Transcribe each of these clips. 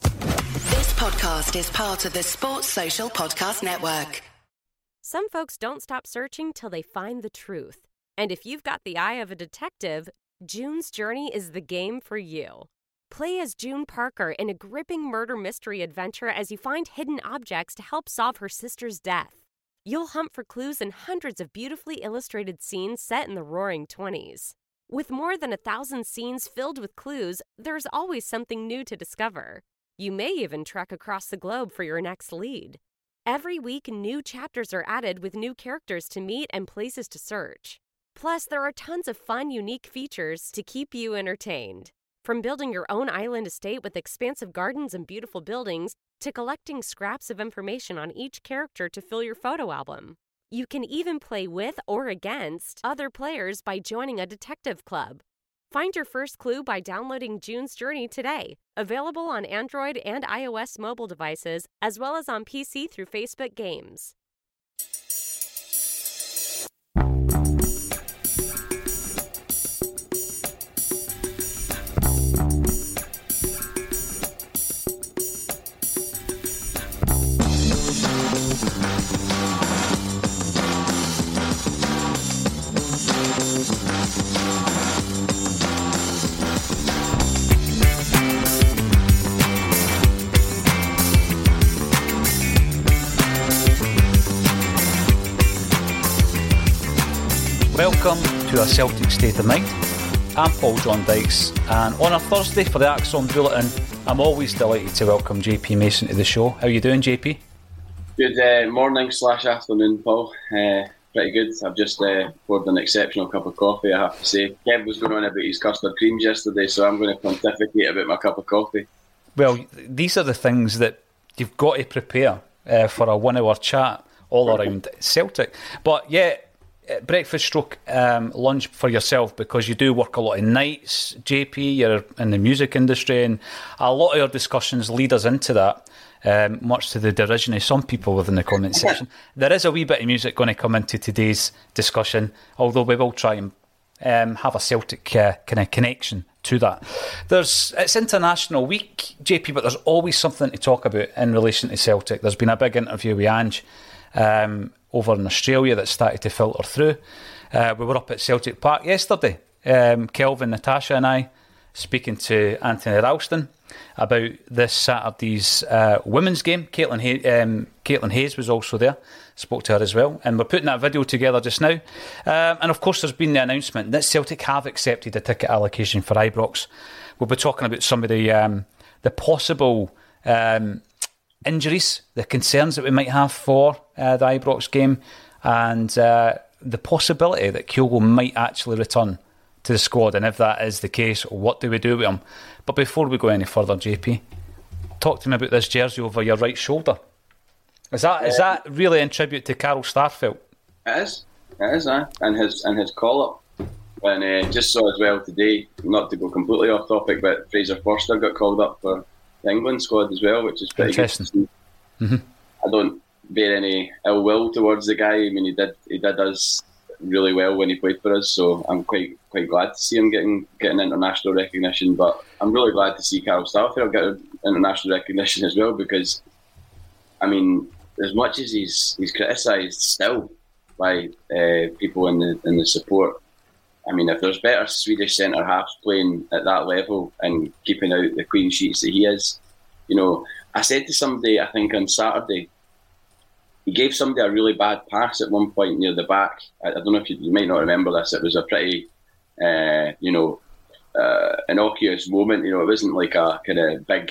This podcast is part of the Sports Social Podcast Network. Some folks don't stop searching till they find the truth. And if you've got the eye of a detective, June's Journey is the game for you. Play as June Parker in a gripping murder mystery adventure as you find hidden objects to help solve her sister's death. You'll hunt for clues in hundreds of beautifully illustrated scenes set in the roaring 20s. With more than a thousand scenes filled with clues, there's always something new to discover. You may even trek across the globe for your next lead. Every week, new chapters are added with new characters to meet and places to search. Plus, there are tons of fun, unique features to keep you entertained. From building your own island estate with expansive gardens and beautiful buildings to collecting scraps of information on each character to fill your photo album. You can even play with or against other players by joining a detective club. Find your first clue by downloading June's Journey today. Available on Android and iOS mobile devices, as well as on PC through Facebook Games. Welcome to a Celtic State of Mind. I'm Paul John Dykes, and on a Thursday for the ACSOM Bulletin, I'm always delighted to welcome JP Mason to the show. How are you doing, JP? Good uh, morning slash afternoon, Paul. Uh, pretty good. I've just uh, poured an exceptional cup of coffee, I have to say. Kev was going on about his custard creams yesterday, so I'm going to pontificate about my cup of coffee. Well, these are the things that you've got to prepare uh, for a one hour chat all around Celtic. But yeah, breakfast stroke um, lunch for yourself because you do work a lot of nights, JP, you're in the music industry, and a lot of your discussions lead us into that. Um, much to the derision of some people within the comment section. There is a wee bit of music going to come into today's discussion, although we will try and um, have a Celtic uh, kind of connection to that. There's it's International Week, JP, but there's always something to talk about in relation to Celtic. There's been a big interview with Ange um, over in Australia that started to filter through. Uh, we were up at Celtic Park yesterday. Um, Kelvin, Natasha, and I speaking to Anthony Ralston about this Saturday's uh, women's game. Caitlin, um, Caitlin Hayes was also there. Spoke to her as well, and we're putting that video together just now. Um, and of course, there's been the announcement that Celtic have accepted a ticket allocation for Ibrox. We'll be talking about some of the um, the possible um, injuries, the concerns that we might have for uh, the Ibrox game, and uh, the possibility that Kyogo might actually return to the squad. And if that is the case, what do we do with him? But before we go any further, JP, talk to me about this jersey over your right shoulder. Is that is that really in tribute to Carl Starfelt? It is, it is, eh? and his and his call up. And uh, just saw as well today, not to go completely off topic, but Fraser Forster got called up for the England squad as well, which is pretty Interesting. good. Mm-hmm. I don't bear any ill will towards the guy. I mean, he did he did us really well when he played for us, so I'm quite quite glad to see him getting getting international recognition. But I'm really glad to see Carl Starfelt get international recognition as well because, I mean, as much as he's he's criticised still by uh, people in the in the support. I mean, if there's better Swedish centre halves playing at that level and keeping out the clean sheets that he is, you know, I said to somebody, I think on Saturday, he gave somebody a really bad pass at one point near the back. I, I don't know if you, you, might not remember this. It was a pretty, uh, you know, uh, innocuous moment. You know, it wasn't like a kind of big.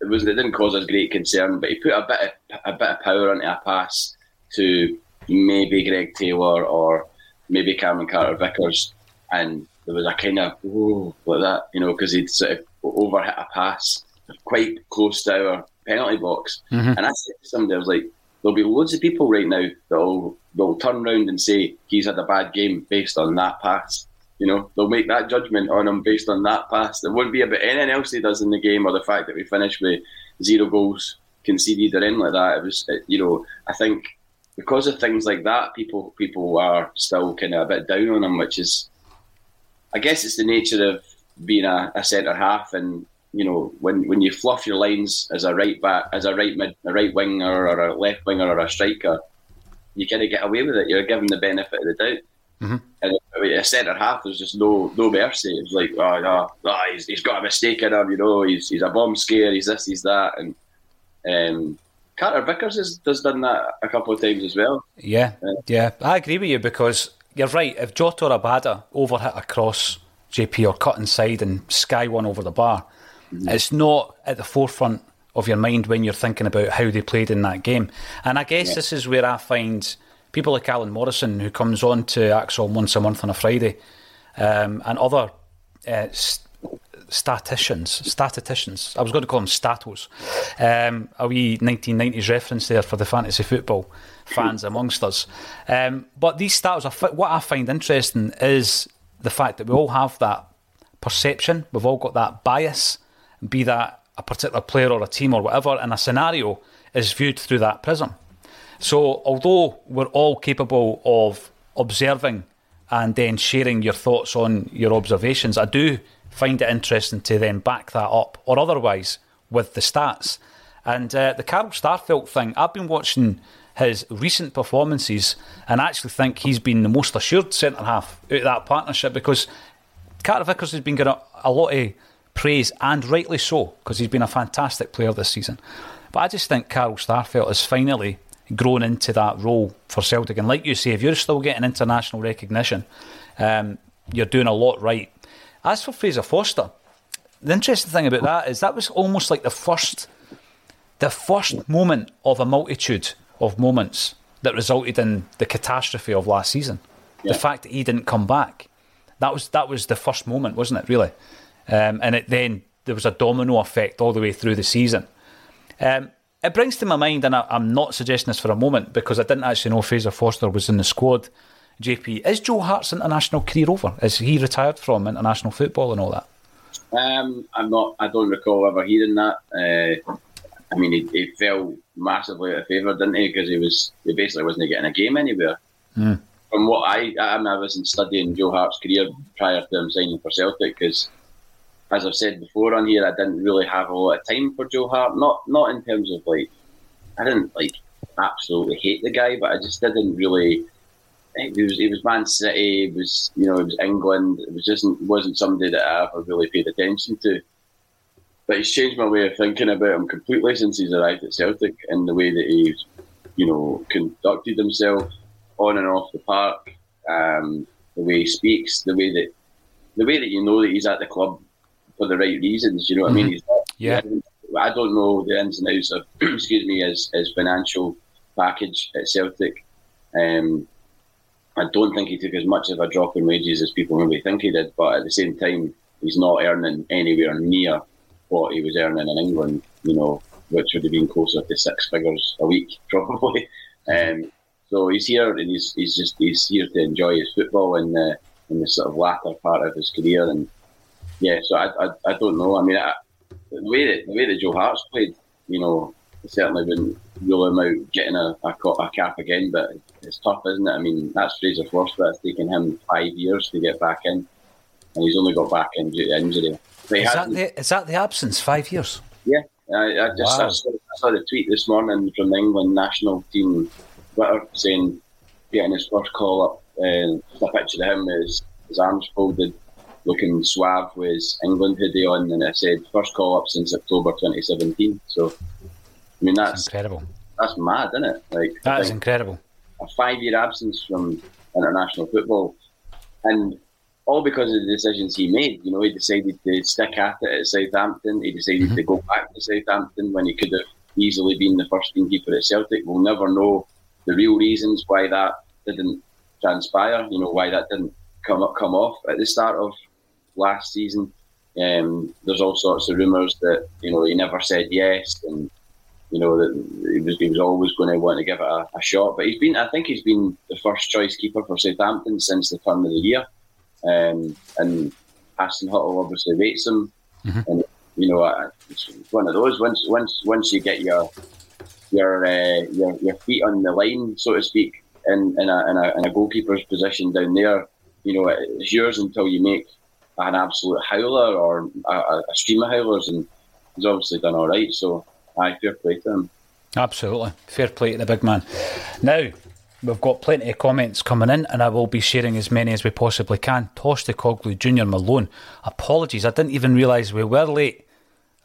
It was. It didn't cause us great concern, but he put a bit of a bit of power into a pass to maybe Greg Taylor or maybe Cameron Carter Vickers, and there was a kind of oh like that, you know, because he'd sort of overhit a pass quite close to our penalty box, mm-hmm. and I said to somebody, I was like there'll be loads of people right now that'll they'll turn around and say he's had a bad game based on that pass. You know, they'll make that judgment on him based on that pass. There won't be about anything else he does in the game or the fact that we finished with zero goals conceded or anything like that. It was, you know, I think because of things like that, people people are still kind of a bit down on him, which is, I guess, it's the nature of being a, a centre half and you know, when, when you fluff your lines as a right back, as a right mid, a right winger or a left winger or a striker, you kind of get away with it. You're given the benefit of the doubt. Mm-hmm. And a centre half, there's just no no mercy. It's like, oh, no, oh, he's, he's got a mistake in him, you know, he's he's a bomb scare, he's this, he's that, and um, Carter Vickers has, has done that a couple of times as well. Yeah, uh, yeah, I agree with you because you're right. If Jota or Abada overhit a cross, JP or cut inside and sky one over the bar, Mm-hmm. It's not at the forefront of your mind when you're thinking about how they played in that game. And I guess yeah. this is where I find people like Alan Morrison, who comes on to ACSOM once a month on a Friday, um, and other uh, statisticians, statisticians. I was going to call them statos. Um, a wee 1990s reference there for the fantasy football fans amongst us. Um, but these statos, are, what I find interesting is the fact that we all have that perception. We've all got that bias be that a particular player or a team or whatever, and a scenario is viewed through that prism. So, although we're all capable of observing and then sharing your thoughts on your observations, I do find it interesting to then back that up or otherwise with the stats. And uh, the Carl Starfelt thing, I've been watching his recent performances and I actually think he's been the most assured centre half out of that partnership because Carter Vickers has been getting a, a lot of praise, and rightly so, because he's been a fantastic player this season. But I just think Carl Starfelt has finally grown into that role for Celtic. And like you say, if you're still getting international recognition, um, you're doing a lot right. As for Fraser Forster, the interesting thing about that is that was almost like the first, the first moment of a multitude of moments that resulted in the catastrophe of last season. Yeah. The fact that he didn't come back, that was that was the first moment, wasn't it? Really, um, and it then there was a domino effect all the way through the season. Um, it brings to my mind, and I, am not suggesting this for a moment because I didn't actually know Fraser Forster was in the squad. JP, is Joe Hart's international career over? Is he retired from international football and all that? Um, I'm not. I don't recall ever hearing that. Uh, I mean, he, he, fell massively out of favour, didn't he? Because he was he basically wasn't getting a game anywhere. Mm. From what I, I mean, I wasn't studying Joe Hart's career prior to him signing for Celtic because as I've said before on here, I didn't really have a lot of time for Joe Hart. Not not in terms of like, I didn't like absolutely hate the guy, but I just didn't really. He was he was Man City. It was you know it was England. It was just wasn't somebody that I ever really paid attention to. But he's changed my way of thinking about him completely since he's arrived at Celtic and the way that he's you know conducted himself on and off the park, um, the way he speaks, the way that the way that you know that he's at the club for the right reasons. You know what mm-hmm. I mean? Mm-hmm. yeah. I don't know the ins and outs of, excuse me, his, his financial package at Celtic. Um, I don't think he took as much of a drop in wages as people maybe think he did, but at the same time, he's not earning anywhere near what he was earning in England, you know, which would have been closer to six figures a week, probably. Um, so he's here and he's, he's just he's here to enjoy his football in the in the sort of latter part of his career and yeah, so I, I, I don't know. I mean, I, the way that the way that Joe Hart's played, you know, certainly wouldn't rule him out getting a, a, a, cap again. But it's tough, isn't it? I mean, that's Fraser Forster. It's taken him five years to get back in, and he's only got back in due to injury. Is that, the, is that the absence? Five years? Yeah, I, I just wow. I saw, I saw the tweet this morning from the England national team Twitter saying getting his first call up. And a picture of him is his arms folded looking suave with England hoodie on, and I said first call up since October 2017. So I mean, that's, that's incredible. That's mad, isn't it? Like that is incredible. A five-year absence from international football, and all because of the decisions he made. You know, he decided to stick at it at Southampton. He decided mm-hmm. to go back to Southampton when he could have easily been the first team keeper at Celtic. We'll never know the real reasons why that didn't transpire. You know, why that didn't come up, come off at the start of last season. Um, there's all sorts of rumours that you know he never said yes, and you know that he was, he was always going to want to give it a, a, shot. But he's been, I think, he's been the first choice keeper for Southampton since the turn of the year, um, and Hasenhüttl obviously rates him, mm-hmm. and you know it's one of those. Once once once you get your your uh, your, your feet on the line, so to speak, in in a, in a, in a goalkeeper's position down there, you know it's yours until you make an absolute howler or a, a stream of howlers, and he's obviously done all right. So, I fair play to him. Absolutely, fair play to the big man. Now. We've got plenty of comments coming in, and I will be sharing as many as we possibly can. Tosh de Coglu Junior Malone. Apologies, I didn't even realise we were late.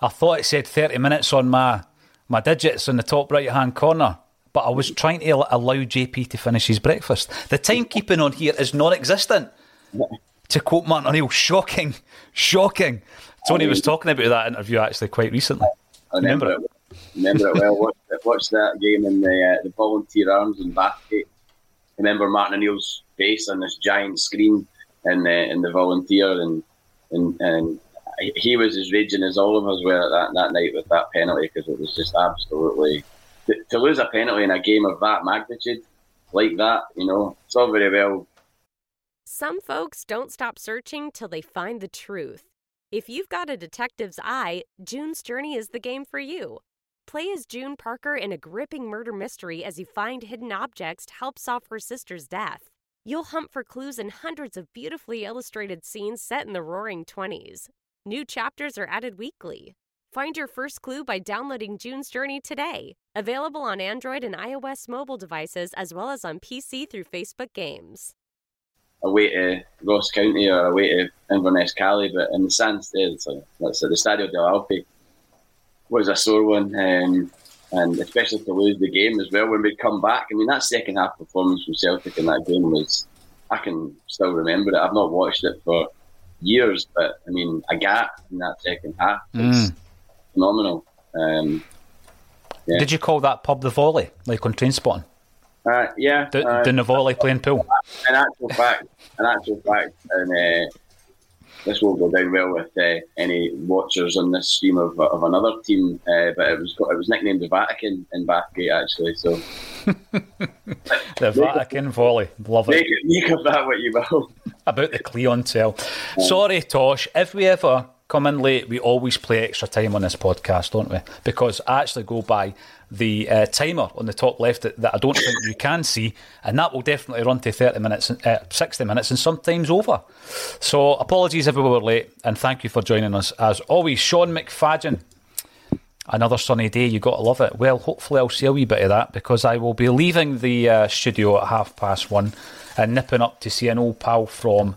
I thought it said 30 minutes on my, my digits in the top right hand corner, but I was trying to allow JP to finish his breakfast. The timekeeping on here is non existent to quote Martin O'Neill, shocking, shocking. Tony was talking about that interview actually quite recently. I remember, remember it. Remember it well. Watched, watched that game in the uh, the Volunteer Arms in Bathgate. Remember Martin O'Neill's face on this giant screen in the in the Volunteer, and and and he was as raging as all of us were that that night with that penalty because it was just absolutely to, to lose a penalty in a game of that magnitude like that. You know, it's all very well some folks don't stop searching till they find the truth. If you've got a detective's eye, June's Journey is the game for you. Play as June Parker in a gripping murder mystery as you find hidden objects to help solve her sister's death. You'll hunt for clues in hundreds of beautifully illustrated scenes set in the roaring 20s. New chapters are added weekly. Find your first clue by downloading June's Journey today. Available on Android and iOS mobile devices as well as on PC through Facebook Games away to uh, Ross County or away to uh, Inverness Cali, but in the like, let's say the Stadio del Alpi was a sore one, um, and especially to lose the game as well when we come back. I mean, that second half performance from Celtic in that game was, I can still remember it. I've not watched it for years, but I mean, a gap in that second half is mm. phenomenal. Um, yeah. Did you call that pub the volley, like on Trainspotting? Uh, yeah. The, uh, the Navoli playing pool. In actual fact, in actual fact, and uh, this won't go down well with uh, any watchers on this stream of, of another team, uh, but it was it was nicknamed the Vatican in Bathgate actually. So the Vatican volley, love it. Make, of that what you will. About the clientele. Sorry, Tosh. If we ever come in late, we always play extra time on this podcast, don't we? Because I actually go by the uh, timer on the top left that, that, I don't think you can see, and that will definitely run to 30 minutes, uh, 60 minutes, and sometimes over. So apologies if we were late, and thank you for joining us as always. Sean McFadden. Another sunny day, you got to love it. Well, hopefully, I'll see a wee bit of that because I will be leaving the uh, studio at half past one and nipping up to see an old pal from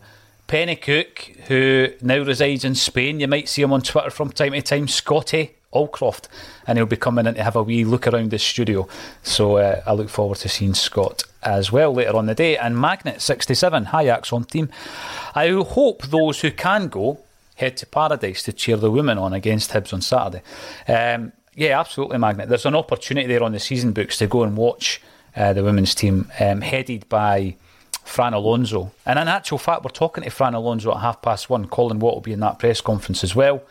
Penicuik, who now resides in Spain. You might see him on Twitter from time to time, Scotty Allcroft, and he'll be coming in to have a wee look around the studio. So uh, I look forward to seeing Scott as well later on the day. And Magnet67, hi ACSOM team. I hope those who can go head to Paradise to cheer the women on against Hibs on Saturday. Um, yeah, absolutely, Magnet. There's an opportunity there on the season books to go and watch uh, the women's team, um, headed by Fran Alonso. And in actual fact, we're talking to Fran Alonso at half past one. Colin Watt will be in that press conference as well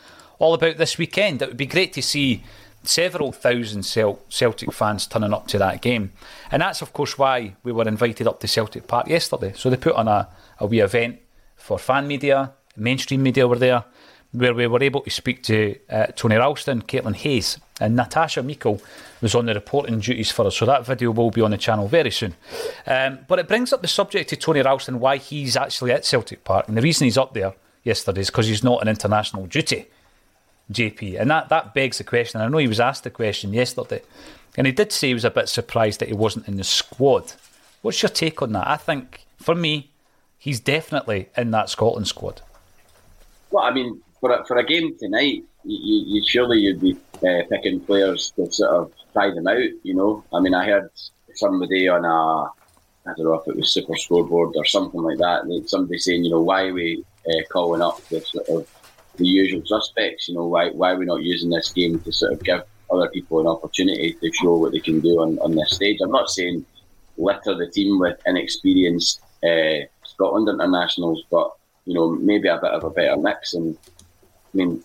all about this weekend. It would be great to see several thousand Celtic fans turning up to that game. And that's, of course, why we were invited up to Celtic Park yesterday. So they put on a, a wee event for fan media, mainstream media were there, where we were able to speak to uh, Tony Ralston, Caitlin Hayes, and Natasha Meikle was on the reporting duties for us. So that video will be on the channel very soon. Um, but it brings up the subject to Tony Ralston why he's actually at Celtic Park. And the reason he's up there yesterday is because he's not an international duty. JP. And that, that begs the question. I know he was asked the question yesterday, and he did say he was a bit surprised that he wasn't in the squad. What's your take on that? I think, for me, he's definitely in that Scotland squad. Well, I mean, for a, for a game tonight, you, you surely you'd be uh, picking players to sort of try them out. You know, I mean, I heard somebody on a I don't know if it was Super Scoreboard or something like that. Somebody saying, you know, why are we uh, calling up the sort of the usual suspects? You know, why why are we not using this game to sort of give other people an opportunity to show what they can do on, on this stage? I'm not saying litter the team with inexperienced uh, Scotland internationals, but you know, maybe a bit of a better mix. And I mean,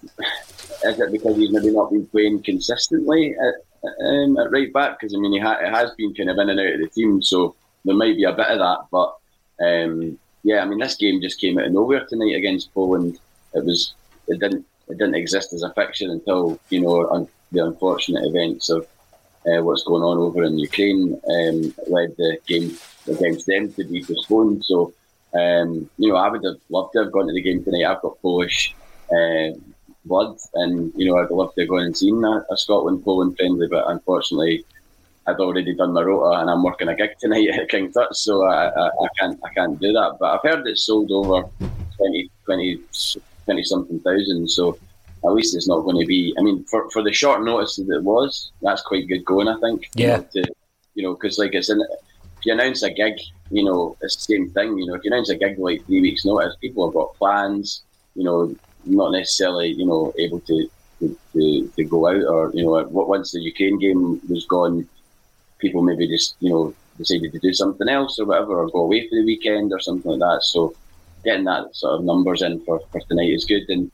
is it because he's maybe not been playing consistently um, at right back? Because I mean, he ha- has been kind of in and out of the team, so there might be a bit of that. But um, yeah, I mean, this game just came out of nowhere tonight against Poland. It was it didn't it didn't exist as a fiction until you know un- the unfortunate events of uh, what's going on over in Ukraine um, led the game against them to be postponed. So um, you know, I would have loved to have gone to the game tonight. I've got Polish uh, blood, and you know, I'd love to have gone and seen a, a Scotland Poland friendly, but unfortunately, I'd already done my rota, and I'm working a gig tonight at King Tut, so I, I, I, can't I can't do that. But I've heard it's sold over 20, 20, 20 something thousand, so at least it's not going to be. I mean, for, for the short notice that it was, that's quite good going, I think. Yeah. You know, to, you know, because like it's in, if you announce a gig, you know, it's the same thing. You know, if you announce a gig like three weeks' notice, people have got plans. You know, not necessarily, you know, able to to, to, to go out or you know, once the Ukraine game was gone, people maybe just you know decided to do something else or whatever, or go away for the weekend or something like that. So getting that sort of numbers in for, for tonight is good. And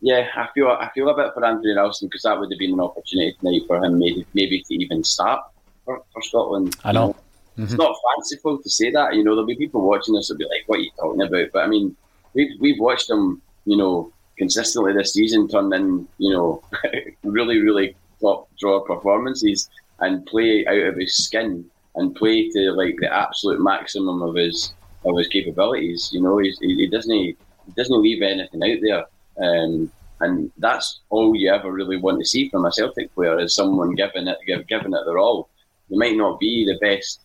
yeah, I feel I feel a bit for Anthony Ralston because that would have been an opportunity tonight for him maybe maybe to even start for, for Scotland. I know. know? Mm-hmm. It's not fanciful to say that. You know, there'll be people watching this will be like, "What are you talking about?" But I mean, we've we've watched him, you know, consistently this season turn in, you know, really really top draw performances and play out of his skin and play to like the absolute maximum of his of his capabilities. You know, he, he doesn't he doesn't leave anything out there. Um, and that's all you ever really want to see from a Celtic player is someone giving it giving it their all. They might not be the best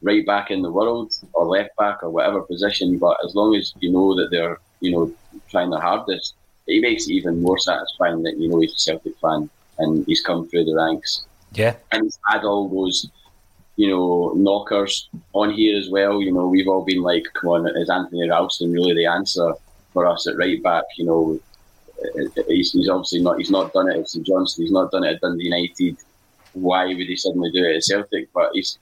right back in the world or left back or whatever position, but as long as you know that they're you know trying their hardest, it makes it even more satisfying that you know he's a Celtic fan and he's come through the ranks. Yeah, and he's had all those you know knockers on here as well. You know we've all been like, come on, is Anthony Ralston really the answer for us at right back? You know. He's, he's obviously not. He's not done it at St Johnstone. He's not done it at Dundee United. Why would he suddenly do it at Celtic? But he's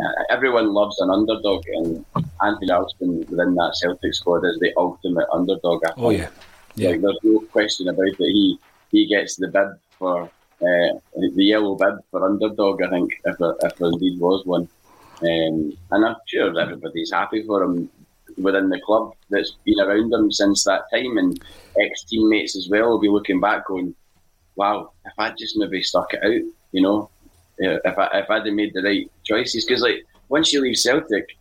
uh, everyone loves an underdog, and Anthony Ralston within that Celtic squad is the ultimate underdog. Oh yeah, yeah. Like, there's no question about it. He he gets the bid for uh, the yellow bib for underdog. I think if if indeed was one, um, and I'm sure everybody's happy for him within the club that's been around him since that time, and ex teammates as well will be looking back going, "Wow, if I just maybe stuck it out, you know." if I if I'd have made the right choices. Because like once you leave Celtic,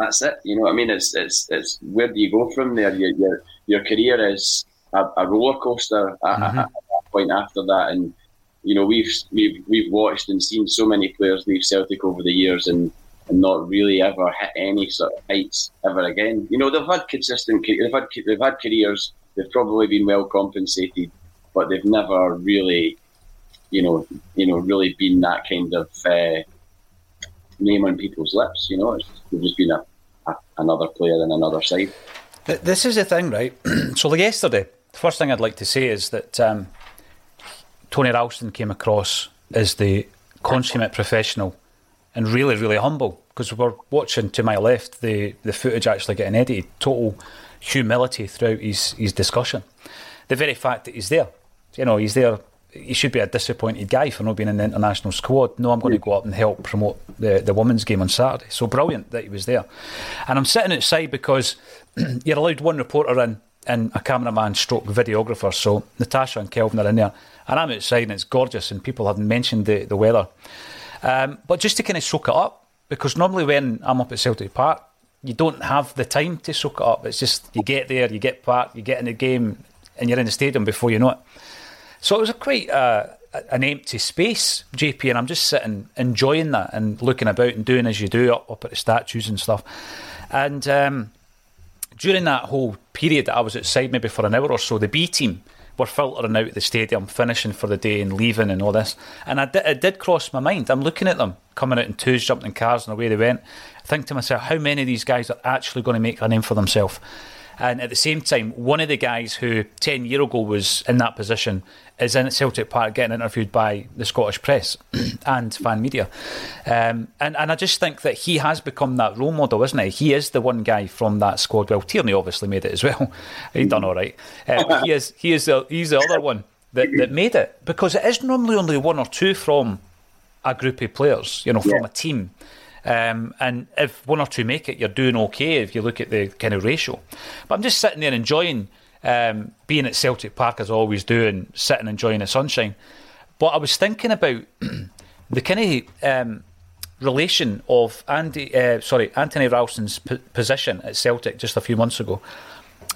that's it. You know what I mean? It's it's it's where do you go from there? Your your, your career is a, a roller coaster mm-hmm. at, at, that point after that, and you know we've we've we've watched and seen so many players leave Celtic over the years and. And not really ever hit any sort of heights ever again. You know they've had consistent, they've had they've had careers. They've probably been well compensated, but they've never really you know, you know, really been that kind of uh, name on people's lips. You know, it's just been a, another player in another side. This is the thing, right? so, yesterday, the first thing I'd like to say is that um, Tony Ralston came across as the consummate professional and really, really humble because we're watching to my left the, the footage actually getting edited. Total humility throughout his, his discussion. The very fact that he's there, you know, he's there he should be a disappointed guy for not being in the international squad. No, I'm going to go up and help promote the, the women's game on Saturday. So brilliant that he was there. And I'm sitting outside because you're allowed one reporter in and a cameraman stroke videographer. So Natasha and Kelvin are in there. And I'm outside and it's gorgeous and people haven't mentioned the, the weather. Um, but just to kind of soak it up, because normally when I'm up at Celtic Park, you don't have the time to soak it up. It's just you get there, you get parked, you get in the game, and you're in the stadium before you know it. So it was a quite uh, an empty space, JP, and I'm just sitting enjoying that and looking about and doing as you do up, up at the statues and stuff. And um, during that whole period that I was outside, maybe for an hour or so, the B team were filtering out of the stadium, finishing for the day and leaving and all this. And I did, it did cross my mind. I'm looking at them coming out in twos, jumping in cars, and away they went. I think to myself, how many of these guys are actually going to make a name for themselves? And at the same time, one of the guys who 10 year ago was in that position is in Celtic Park getting interviewed by the Scottish press and fan media. Um, and, and I just think that he has become that role model, isn't he? He is the one guy from that squad. Well, Tierney obviously made it as well. he done all right. Um, he is, he is the, he's the other one that, that made it because it is normally only one or two from a group of players, you know, from Yeah. a team. Um, and if one or two make it, you're doing okay if you look at the kind of ratio. But I'm just sitting there enjoying um, being at Celtic Park as I always do and sitting enjoying the sunshine. But I was thinking about the kind of um, relation of Andy, uh, sorry, Anthony Ralston's p- position at Celtic just a few months ago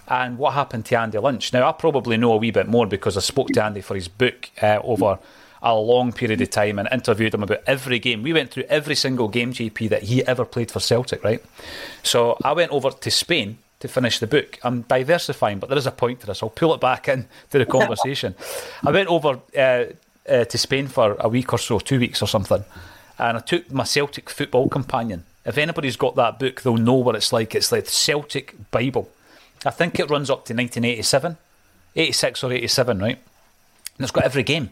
and what happened to Andy Lynch. Now, I probably know a wee bit more because I spoke to Andy for his book uh, over a long period of time and interviewed him about every game. We went through every single game, JP, that he ever played for Celtic, right? So I went over to Spain to finish the book. I'm diversifying, but there is a point to this. I'll pull it back in to the conversation. I went over uh, uh, to Spain for a week or so, two weeks or something, and I took my Celtic football companion. If anybody's got that book, they'll know what it's like. It's like the Celtic Bible. I think it runs up to 1987, 86 or 87, right? And it's got every game.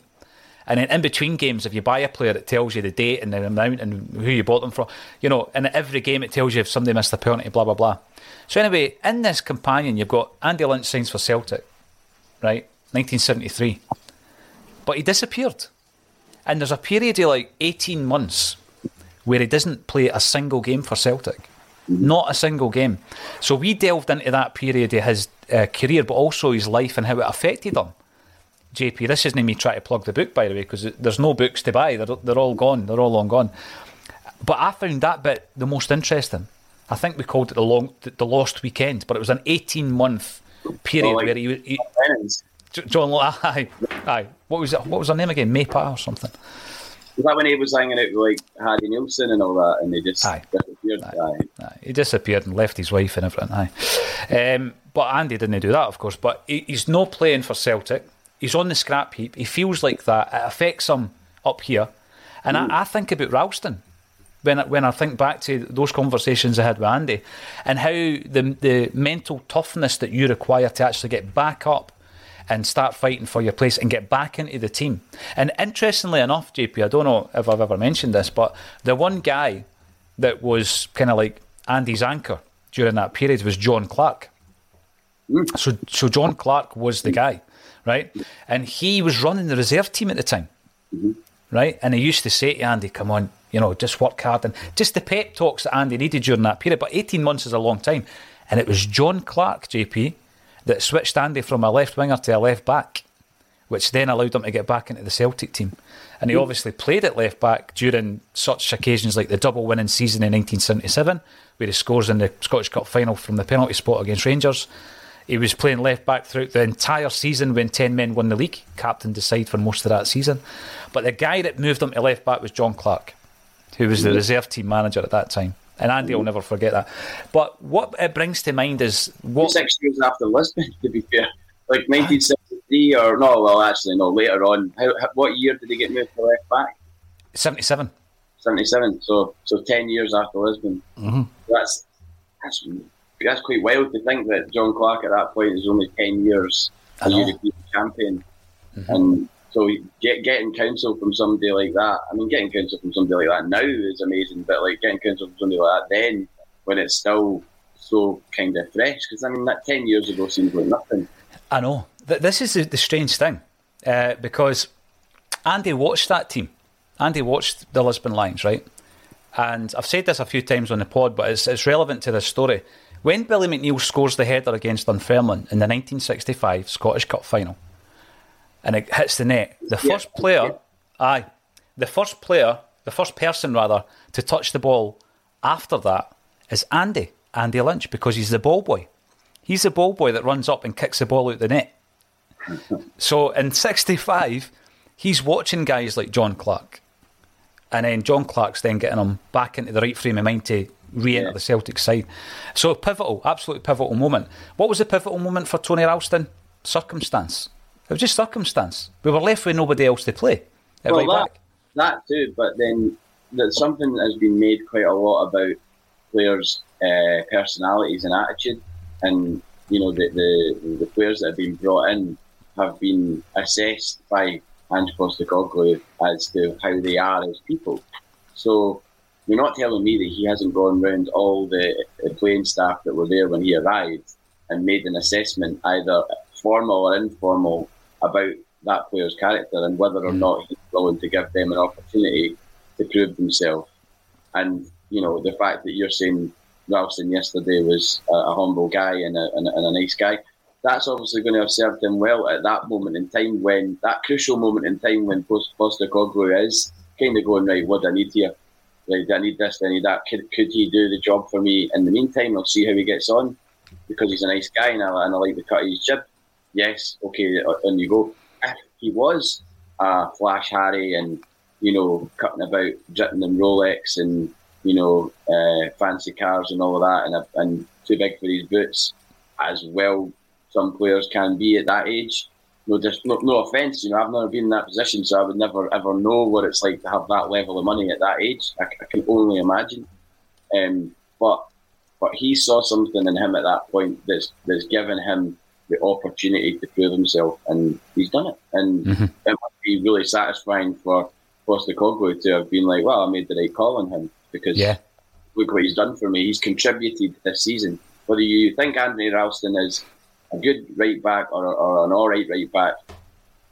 And then in between games, if you buy a player, it tells you the date and the amount and who you bought them from. You know, at every game, it tells you if somebody missed a penalty, blah, blah, blah. So, anyway, in this companion, you've got Andy Lynch signs for Celtic, right? 1973. But he disappeared. And there's a period of like 18 months where he doesn't play a single game for Celtic. Not a single game. So we delved into that period of his uh, career, but also his life and how it affected him. JP, this isn't me trying to plug the book, by the way, because there's no books to buy. They're, they're all gone. They're all long gone. But I found that bit the most interesting. I think we called it the long, the lost weekend, but it was an 18 month period Oh, like- where he. J- John, aye, aye. What was it? What was her name again? May Pang or something? Was that when he was hanging out with like Harry Nilsson and all that, and they just Aye. disappeared? Aye. Aye, he disappeared and left his wife and everything. Aye. Um, but Andy didn't do that, of course. But he, he's not playing for Celtic. He's on the scrap heap. He feels like that. It affects him up here. And I, hmm. I think about Ralston when I, when I think back to those conversations I had with Andy and how the the mental toughness that you require to actually get back up and start fighting for your place and get back into the team. And interestingly enough, JP, I don't know if I've ever mentioned this, but the one guy that was kind of like Andy's anchor during that period was John Clark. Hmm. So, so John Clark was the guy, right? And he was running the reserve team at the time, mm-hmm. right? And he used to say to Andy, "Come on, you know, just work hard," and just the pep talks that Andy needed during that period. But eighteen months is a long time, and it was John Clark, JP, that switched Andy from a left winger to a left back, which then allowed him to get back into the Celtic team. And he mm-hmm. obviously played at left back during such occasions like the double winning season in 1977, where he scores in the Scottish Cup final from the penalty spot against Rangers. He was playing left back throughout the entire season when 10 men won the league, captain decide for most of that season. But the guy that moved him to left back was John Clark, who was the reserve team manager at that time. And Andy will never forget that. But what it brings to mind is what Six years after Lisbon, to be fair, like 1973 or no, well, actually no, later on. How, how, what year did he get moved to left back? 77. 77. So so 10 years after Lisbon. Mm-hmm. That's that's that's quite wild to think that John Clark at that point is only 10 years a. European champion, Mm-hmm. and so get, getting counsel from somebody like that. I mean, getting counsel from somebody like that now is amazing, but like getting counsel from somebody like that then, when it's still so kind of fresh, because I mean that 10 years ago seems like nothing. I know. Th- This is the, the strange thing uh, because Andy watched that team. Andy watched the Lisbon Lions, right? And I've said this a few times on the pod, but it's, it's relevant to this story. When Billy McNeill scores the header against Dunfermline in the 1965 Scottish Cup final, and it hits the net, the Yeah. first player, aye, the first player, the first person rather, to touch the ball after that is Andy, Andy Lynch, because he's the ball boy. He's the ball boy that runs up and kicks the ball out the net. So in 65, he's watching guys like John Clark. And then John Clark's then getting him back into the right frame of mind to re enter Yeah. the Celtic side. So pivotal, absolutely pivotal moment. What was the pivotal moment for Tony Ralston? Circumstance. It was just circumstance. We were left with nobody else to play. Well, right that, that too, but then that something has been made quite a lot about players' uh, personalities and attitude, and you know the, the the players that have been brought in have been assessed by Ange Postecoglou as to how they are as people. So you're not telling me that he hasn't gone round all the playing staff that were there when he arrived and made an assessment, either formal or informal, about that player's character and whether or mm. not he's willing to give them an opportunity to prove themselves. And you know the fact that you're saying Ralston yesterday was a, a humble guy and a, and, a, and a nice guy. That's obviously going to have served him well at that moment in time when that crucial moment in time when Post Postecoglou is kind of going right. What do I need here? Do I need this? I need that? Could, could he do the job for me in the meantime? I'll see how he gets on because he's a nice guy and I, and I like the cut of his jib. Yes, okay, on you go. If he was a flash Harry and you know cutting about, dripping in Rolex and you know, uh, fancy cars and all of that, and, and too big for his boots, as well some players can be at that age. No, just no, no offense, you know, I've never been in that position, so I would never ever know what it's like to have that level of money at that age. I, I can only imagine. Um, but but he saw something in him at that point that's that's given him the opportunity to prove himself, and he's done it. And mm-hmm. it must be really satisfying for Postecoglou to have been like, "Well, I made the right call on him." because yeah. look what he's done for me. He's contributed this season. Whether you think Anthony Ralston is a good right back or, or an all right right back,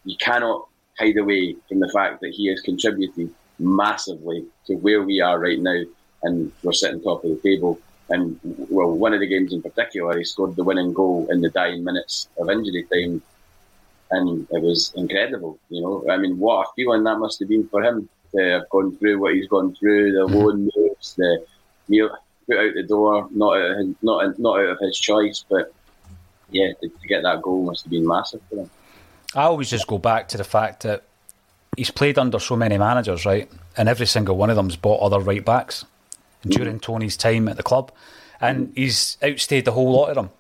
you cannot hide away from the fact that he has contributed massively to where we are right now, and we're sitting top of the table. And well, one of the games in particular, he scored the winning goal in the dying minutes of injury time, and it was incredible. You know, I mean, what a feeling that must have been for him to have gone through what he's gone through, the mm-hmm. loan moves, the you know, put out the door, not out of his, not not out of his choice, but yeah, to, to get that goal must have been massive for him. I always just go back to the fact that he's played under so many managers, right? And every single one of them's bought other right backs mm. during Tony's time at the club, and mm. he's outstayed the whole lot of them.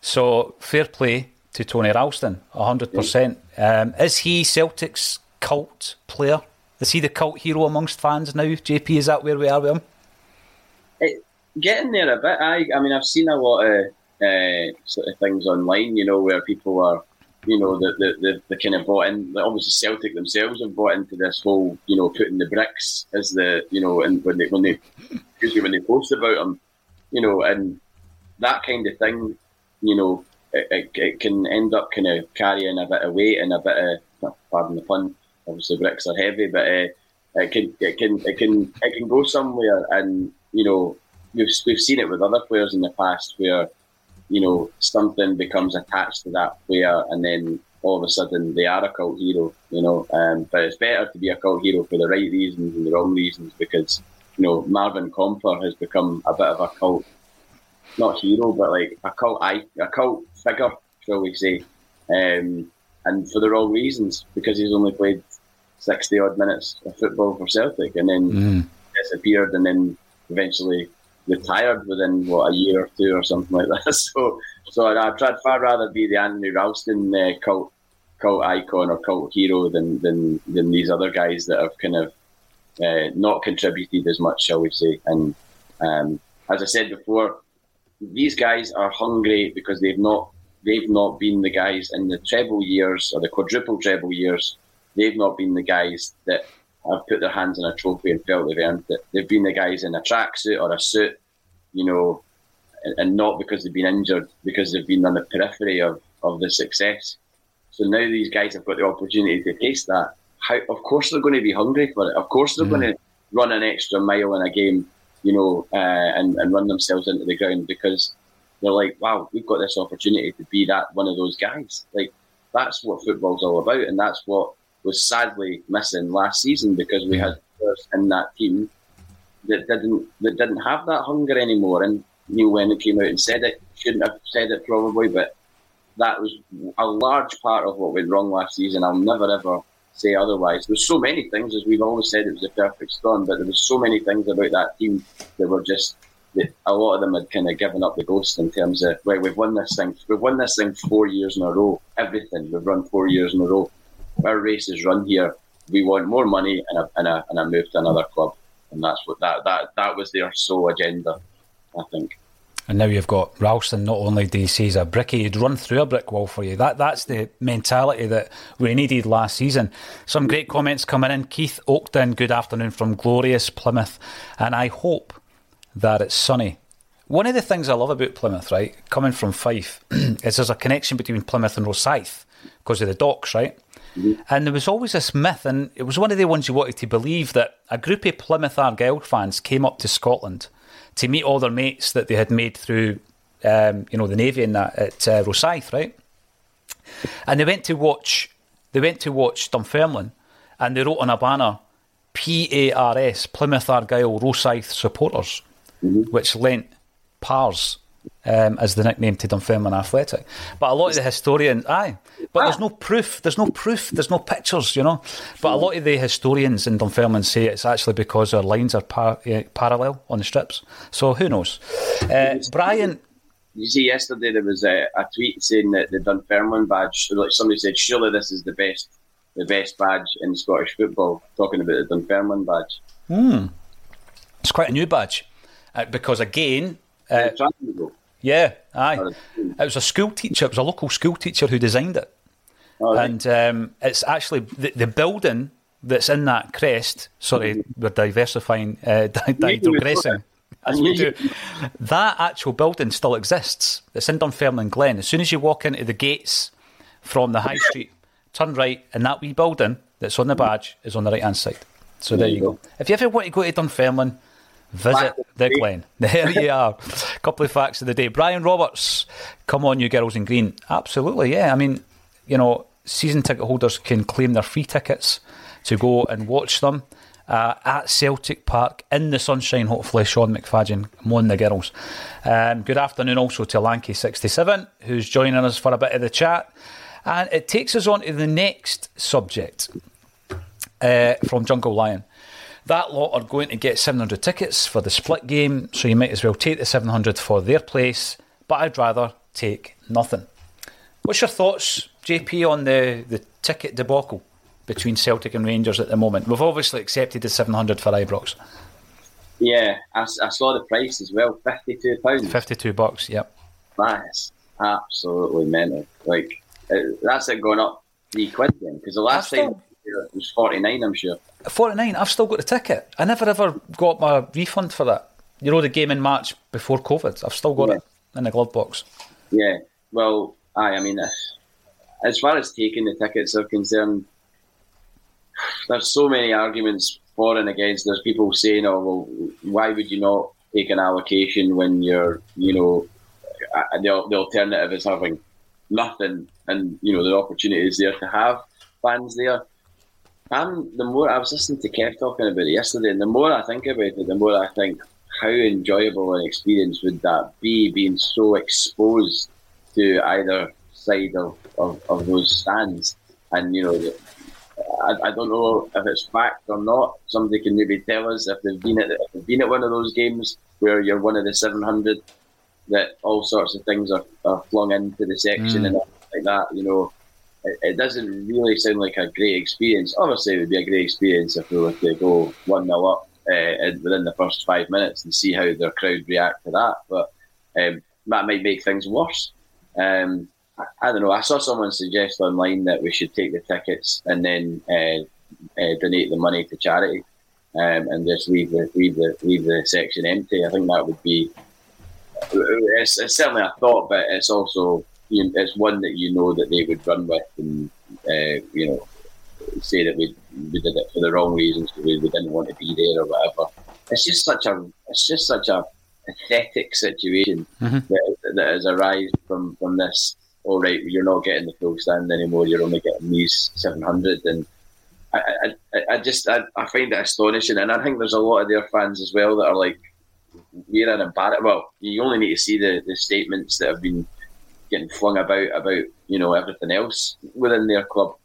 So fair play to Tony Ralston, hundred mm. percent. Um, is he Celtic's cult player? Is he the cult hero amongst fans now? JP, is that where we are with him? It, getting there a bit. I, I mean, I've seen a lot of uh, sort of things online, you know, where people are, you know, the the, the, the kind of bought in. Obviously, Celtic themselves have bought into this whole, you know, putting the bricks as the, you know, and when they when they, when they post about them, you know, and that kind of thing, you know, it, it, it can end up kind of carrying a bit of weight and a bit of, pardon the pun, obviously bricks are heavy, but uh, it can it can it can it can go somewhere, and you know we've we've seen it with other players in the past where you know something becomes attached to that player, and then all of a sudden they are a cult hero, you know. Um, but it's better to be a cult hero for the right reasons and the wrong reasons because you know Marvin Compper has become a bit of a cult, not hero, but like a cult a cult figure, shall we say. Um, and for the wrong reasons because he's only played 60 odd minutes of football for Celtic and then mm. disappeared and then eventually retired within what a year or two or something like that. So, so I'd, I'd far rather be the Anthony Ralston uh, cult cult icon or cult hero than than than these other guys that have kind of uh, not contributed as much, shall we say? And um, as I said before, these guys are hungry because they've not they've not been the guys in the treble years or the quadruple treble years they've not been the guys that have put their hands on a trophy and felt they've earned it. They've been the guys in a tracksuit or a suit, you know, and, and, not because they've been injured, because they've been on the periphery of, of the success. So now these guys have got the opportunity to taste that. How, of course, they're going to be hungry for it. Of course, they're mm. going to run an extra mile in a game, you know, uh, and, and run themselves into the ground because they're like, wow, we've got this opportunity to be that one of those guys. Like, that's what football's all about, and that's what was sadly missing last season because we had players in that team that didn't that didn't have that hunger anymore. And Neil Lennon came out and said it, shouldn't have said it probably, but that was a large part of what went wrong last season. I'll never ever say otherwise. There's so many things, as we've always said, it was a perfect storm, but there was so many things about that team that were just a lot of them had kind of given up the ghost in terms of well, we've won this thing, we've won this thing four years in a row. Everything we've run four years in a row. Our race is run here. We want more money and a, and a, and a move to another club, and that's what that that that was their sole agenda, I think. And now you've got Ralston. Not only you see he's a brickie, he'd run through a brick wall for you. That that's the mentality that we needed last season. Some great comments coming in. Keith Oakton, good afternoon from glorious Plymouth, and I hope that it's sunny. One of the things I love about Plymouth, right, coming from Fife, is there's a connection between Plymouth and Rosyth because of the docks, right? Mm-hmm. And there was always this myth, and it was one of the ones you wanted to believe that a group of Plymouth Argyle fans came up to Scotland to meet all their mates that they had made through, um, you know, the navy and that at uh, Rosyth, right? And they went to watch. They went to watch Dunfermline, and they wrote on a banner, "PARS Plymouth Argyle Rosyth supporters." mm-hmm. which lent PARS um, as the nickname to Dunfermline Athletic. But a lot of the historians, aye, but there's no proof. There's no proof. There's no pictures, you know. But a lot of the historians in Dunfermline say it's actually because our lines are par- uh, parallel on the strips. So who knows? Uh, Brian. You see, yesterday there was a, a, tweet saying that the Dunfermline badge, like somebody said, surely this is the best, the best badge in Scottish football. Talking about the Dunfermline badge. Hmm. It's quite a new badge. Uh, because again, uh, yeah, aye, it was a school teacher. It was a local school teacher who designed it, oh, and um, it's actually the, the, building that's in that crest. Sorry, we're diversifying, uh, digressing. As we do. That actual building still exists. It's in Dunfermline Glen. As soon as you walk into the gates from the high street, turn right, and that wee building that's on the badge is on the right hand side. So there, there you go. go. If you ever want to go to Dunfermline, Visit the Glen. There you are. A couple of facts of the day. Brian Roberts, come on, you girls in green. Absolutely, yeah. I mean, you know, season ticket holders can claim their free tickets to go and watch them uh, at Celtic Park in the sunshine, hopefully. Sean McFadden, on the girls. Um, good afternoon also to Lanky67, who's joining us for a bit of the chat. And it takes us on to the next subject uh, from Jungle Lion. That lot are going to get 700 tickets for the split game, so you might as well take the 700 for their place, but I'd rather take nothing. What's your thoughts, JP, on the, the ticket debacle between Celtic and Rangers at the moment? We've obviously accepted the 700 for Ibrox. Yeah, I, I saw the price as well, £52. 52 bucks, yep. That is absolutely mental. Like, uh, that's it going up three quid then, because the last time it was 49 I'm sure. 49, I've still got the ticket. I never ever got my refund for that. You know, the game in March before COVID. I've still got yeah. it in the glove box. Yeah, well, aye, I mean, as far as taking the tickets are concerned, there's so many arguments for and against. There's people saying, oh, well, why would you not take an allocation when you're, you know, the, the alternative is having nothing and, you know, the opportunity is there to have fans there. I'm the more I was listening to Kev talking about it yesterday, and the more I think about it, the more I think how enjoyable an experience would that be, being so exposed to either side of, of, of those stands. And you know, I, I don't know if it's fact or not. Somebody can maybe tell us if they've been at if they've been at one of those games where you're one of the seven hundred that all sorts of things are, are flung into the section mm. and like that. You know, it, it, doesn't really sound like a great experience. Obviously, it would be a great experience if we were to go 1 0 up uh, within the first five minutes and see how their crowd react to that. But um, that might make things worse. Um, I, I, don't know. I saw someone suggest online that we should take the tickets and then uh, uh, donate the money to charity. Um, and just leave the leave the leave the section empty. I think that would be. It's, it's certainly a thought, but it's also you it's one that you know that they would run with and uh, you know say that we we did it for the wrong reasons we, we didn't want to be there or whatever. It's just such a it's just such a pathetic situation mm-hmm. that, that has arisen from from this. All right, you're not getting the full stand anymore. You're only getting these seven hundred, and I, I, I just I, I find it astonishing, and I think there's a lot of their fans as well that are like, we're an embarrassment. Well, you only need to see the, the statements that have been getting flung about about you know everything else within their club.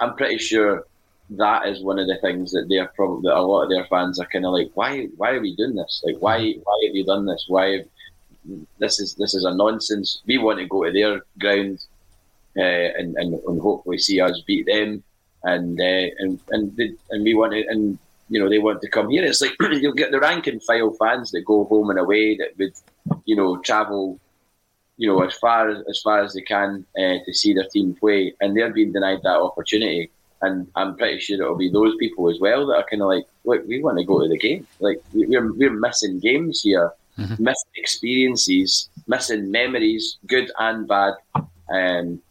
I'm pretty sure that is one of the things that they're probably that a lot of their fans are kind of like, why why are we doing this? Like why why have you done this? Why have, this is this is a nonsense. We want to go to their ground uh, and, and and hopefully see us beat them, and uh, and and they, and we want to and you know they want to come here. It's like you'll get the rank and file fans that go home and away that would you know travel you know as far as, as far as they can uh, to see their team play, and they're being denied that opportunity. And I'm pretty sure it'll be those people as well that are kind of like, look, we want to go to the game. Like we're we're missing games here mm-hmm. missing experiences, missing memories, good and bad. Um,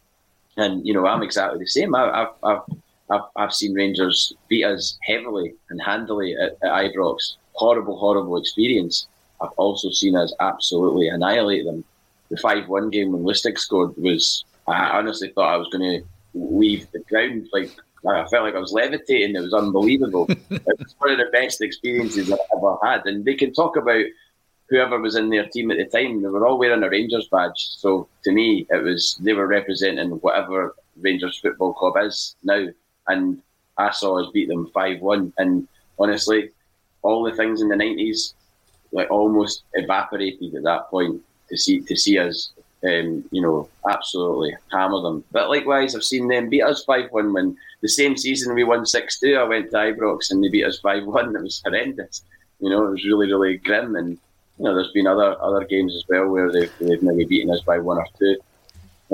and you know, I'm exactly the same. I, have I've, I've, I've seen Rangers beat us heavily and handily at, at Ibrox. Horrible, horrible experience. I've also seen us absolutely annihilate them. The five-one game when Lustig scored was. I honestly thought I was going to leave the ground. Like I felt like I was levitating. It was unbelievable. it was one of the best experiences I've ever had. And they can talk about whoever was in their team at the time, they were all wearing a Rangers badge. So to me, it was they were representing whatever Rangers Football Club is now. And I saw us beat them five one. And honestly, all the things in the nineties like almost evaporated at that point to see to see us um, you know, absolutely hammer them. But likewise, I've seen them beat us 5 1 when the same season we won 6 2. I went to Ibrox and they beat us 5 1. It was horrendous. You know, it was really, really grim. And you know, there's been other other games as well where they've, they've maybe beaten us by one or two.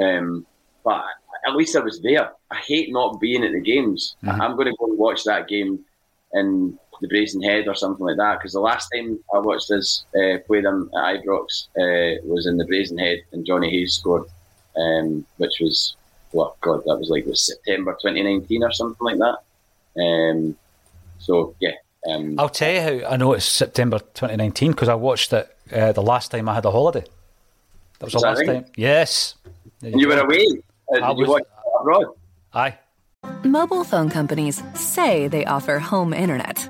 Um, but at least I was there. I hate not being at the games. Mm-hmm. I'm going to go and watch that game in the Brazen Head or something like that because the last time I watched us uh, play them at Ibrox uh, was in the Brazen Head and Jonny Hayes scored, um, which was what God that was like was September 2019 or something like that. Um, so yeah, um, I'll tell you how I know it's September 2019 because I watched it uh, the last time I had a holiday. That was, the last right? time. Yes. You, you were away. Uh, did was, you watch abroad? Aye. Mobile phone companies say they offer home internet.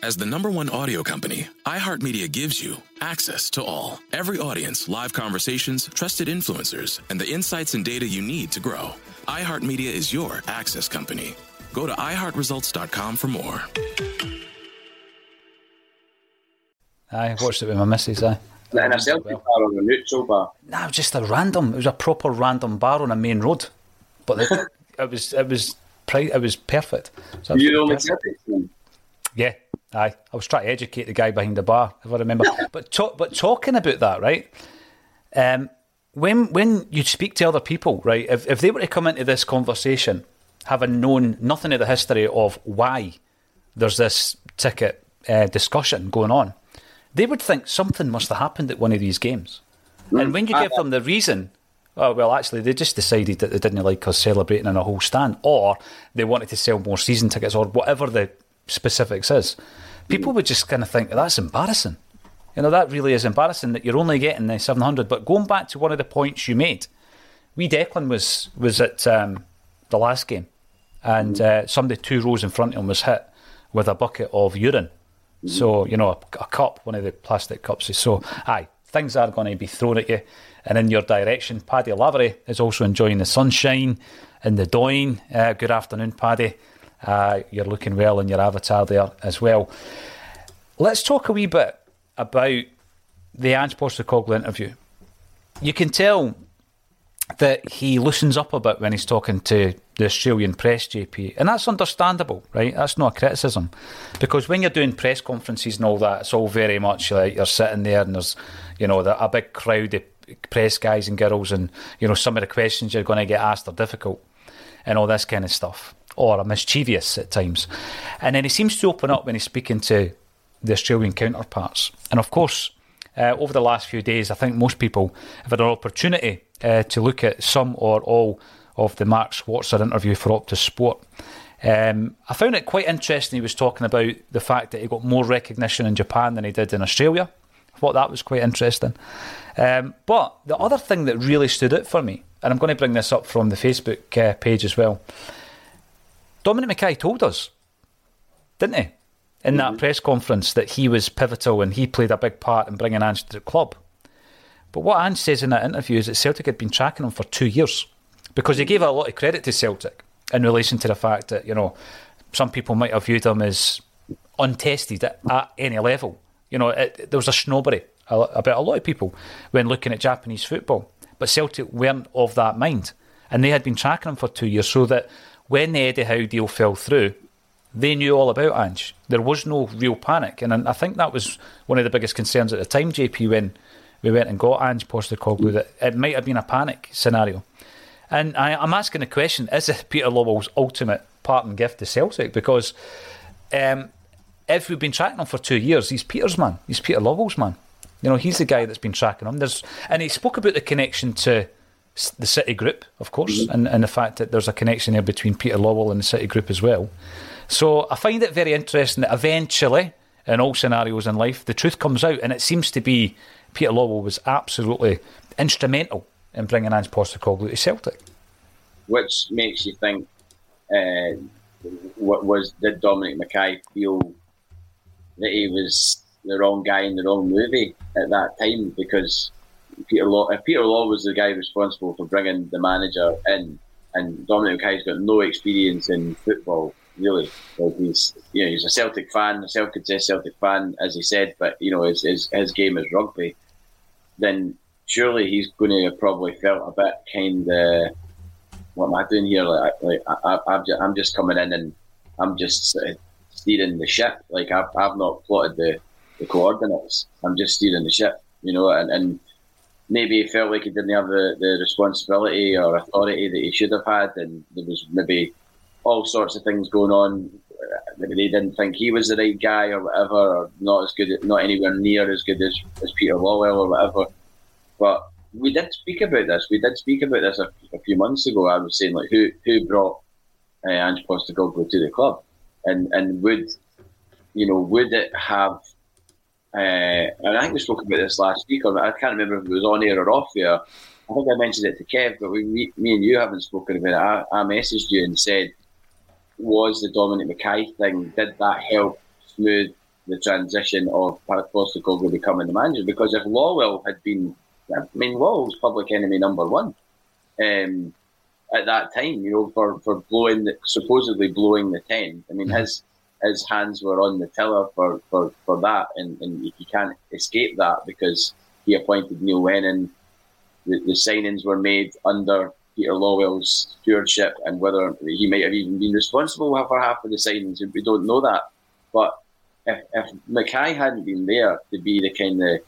As the number one audio company, iHeartMedia gives you access to all, every audience, live conversations, trusted influencers, and the insights and data you need to grow. iHeartMedia is your access company. Go to iHeartResults.com for more. I watched it with my missus. Aye. And a Celtic well. bar or a neutral bar? No, just a random. It was a proper random bar on a main road, but the, it was it was it was perfect. So you know Celtic Yeah, aye. I was trying to educate the guy behind the bar, if I remember. but talk, but talking about that, right? Um, when when you speak to other people, right? If if they were to come into this conversation, having known nothing of the history of why there's this ticket uh, discussion going on, they would think something must have happened at one of these games. Mm. And when you give them the reason, oh, well, actually, they just decided that they didn't like us celebrating in a whole stand, or they wanted to sell more season tickets, or whatever the specifics is, people would just kind of think that's embarrassing. You know, that really is embarrassing that you're only getting the 700. But going back to one of the points you made, we Declan was was at um, the last game, and uh, somebody two rows in front of him was hit with a bucket of urine so, you know, a, a, cup, one of the plastic cups. So, aye, things are going to be thrown at you and in your direction. Paddy Lavery is also enjoying the sunshine in the Doyne. Uh, good afternoon, Paddy. Uh, you're looking well in your avatar there as well. Let's talk a wee bit about the Ange Postecoglou interview. You can tell that he loosens up a bit when he's talking to the Australian press, JP, and that's understandable, right? That's not a criticism, because when you're doing press conferences and all that, it's all very much like you're sitting there and there's, you know, a big crowd of press guys and girls, and you know some of the questions you're going to get asked are difficult, and all this kind of stuff, or mischievous at times, and then he seems to open up when he's speaking to the Australian counterparts, and of course. Uh, over the last few days, I think most people have had an opportunity uh, to look at some or all of the Mark Schwarzer interview for Optus Sport. Um, I found it quite interesting. He was talking about the fact that he got more recognition in Japan than he did in Australia. I thought that was quite interesting. Um, but the other thing that really stood out for me, and I'm going to bring this up from the Facebook uh, page as well. Dominic Mackay told us, didn't he, in that mm-hmm. press conference that he was pivotal and he played a big part in bringing Ange to the club. But what Ange says in that interview is that Celtic had been tracking him for two years because he gave a lot of credit to Celtic in relation to the fact that, you know, some people might have viewed him as untested at, at any level. You know, it, there was a snobbery about a lot of people when looking at Japanese football. But Celtic weren't of that mind. And they had been tracking him for two years so that when the Eddie Howe deal fell through, they knew all about Ange. There was no real panic. And I think that was one of the biggest concerns at the time, JP, when we went and got Ange Postecoglou, that it might have been a panic scenario. And I, am asking the question: Is Peter Lawwell's ultimate parting gift to Celtic? Because um, if we've been tracking him for two years, he's Peter's man. He's Peter Lawwell's man. You know, he's the guy that's been tracking him. There's, and he spoke about the connection to the City Group, of course, mm-hmm. and, and the fact that there's a connection there between Peter Lawwell and the City Group as well. So I find it very interesting that eventually, in all scenarios in life, the truth comes out, and it seems to be Peter Lawwell was absolutely instrumental in bringing Ange Postecoglou to Celtic. Which makes you think, uh, what was did Dominic Mackay feel that he was the wrong guy in the wrong movie at that time? Because Peter Law, if Peter Law was the guy responsible for bringing the manager in, and Dominic Mackay's got no experience in football, really. Like he's, you know, he's a Celtic fan, a Celtic Celtic fan, as he said, but you know, his, his his game is rugby. Then surely he's going to have probably felt a bit kind of, what am I doing here? Like, like I, am just, I'm just coming in and I'm just steering the ship. Like I've, I've not plotted the, the coordinates. I'm just steering the ship, you know, and, and maybe he felt like he didn't have the, the responsibility or authority that he should have had, and there was maybe all sorts of things going on. Maybe they didn't think he was the right guy or whatever, or not as good, not anywhere near as good as, as Peter Lawwell or whatever. But we did speak about this. We did speak about this a, a few months ago. I was saying like who who brought uh, Ange Postecoglou to the club, and and would you know would it have? Uh, and I think we spoke about this last week, or I can't remember if it was on air or off air. I think I mentioned it to Kev, but we, me, me and you haven't spoken about it. I, I messaged you and said, was the Dominic Mackay thing, did that help smooth the transition of Postecoglou becoming the manager? Because if Lawwell had been I mean, Lawwell's public enemy number one um, at that time. You know, for for blowing the, supposedly blowing the ten. I mean, mm-hmm. his his hands were on the tiller for, for, for that, and, and you can't escape that because he appointed Neil Lennon. The, the signings were made under Peter Lawwell's stewardship, and whether he might have even been responsible for half of the signings, we don't know that. But if, if Mackay hadn't been there to be the kind of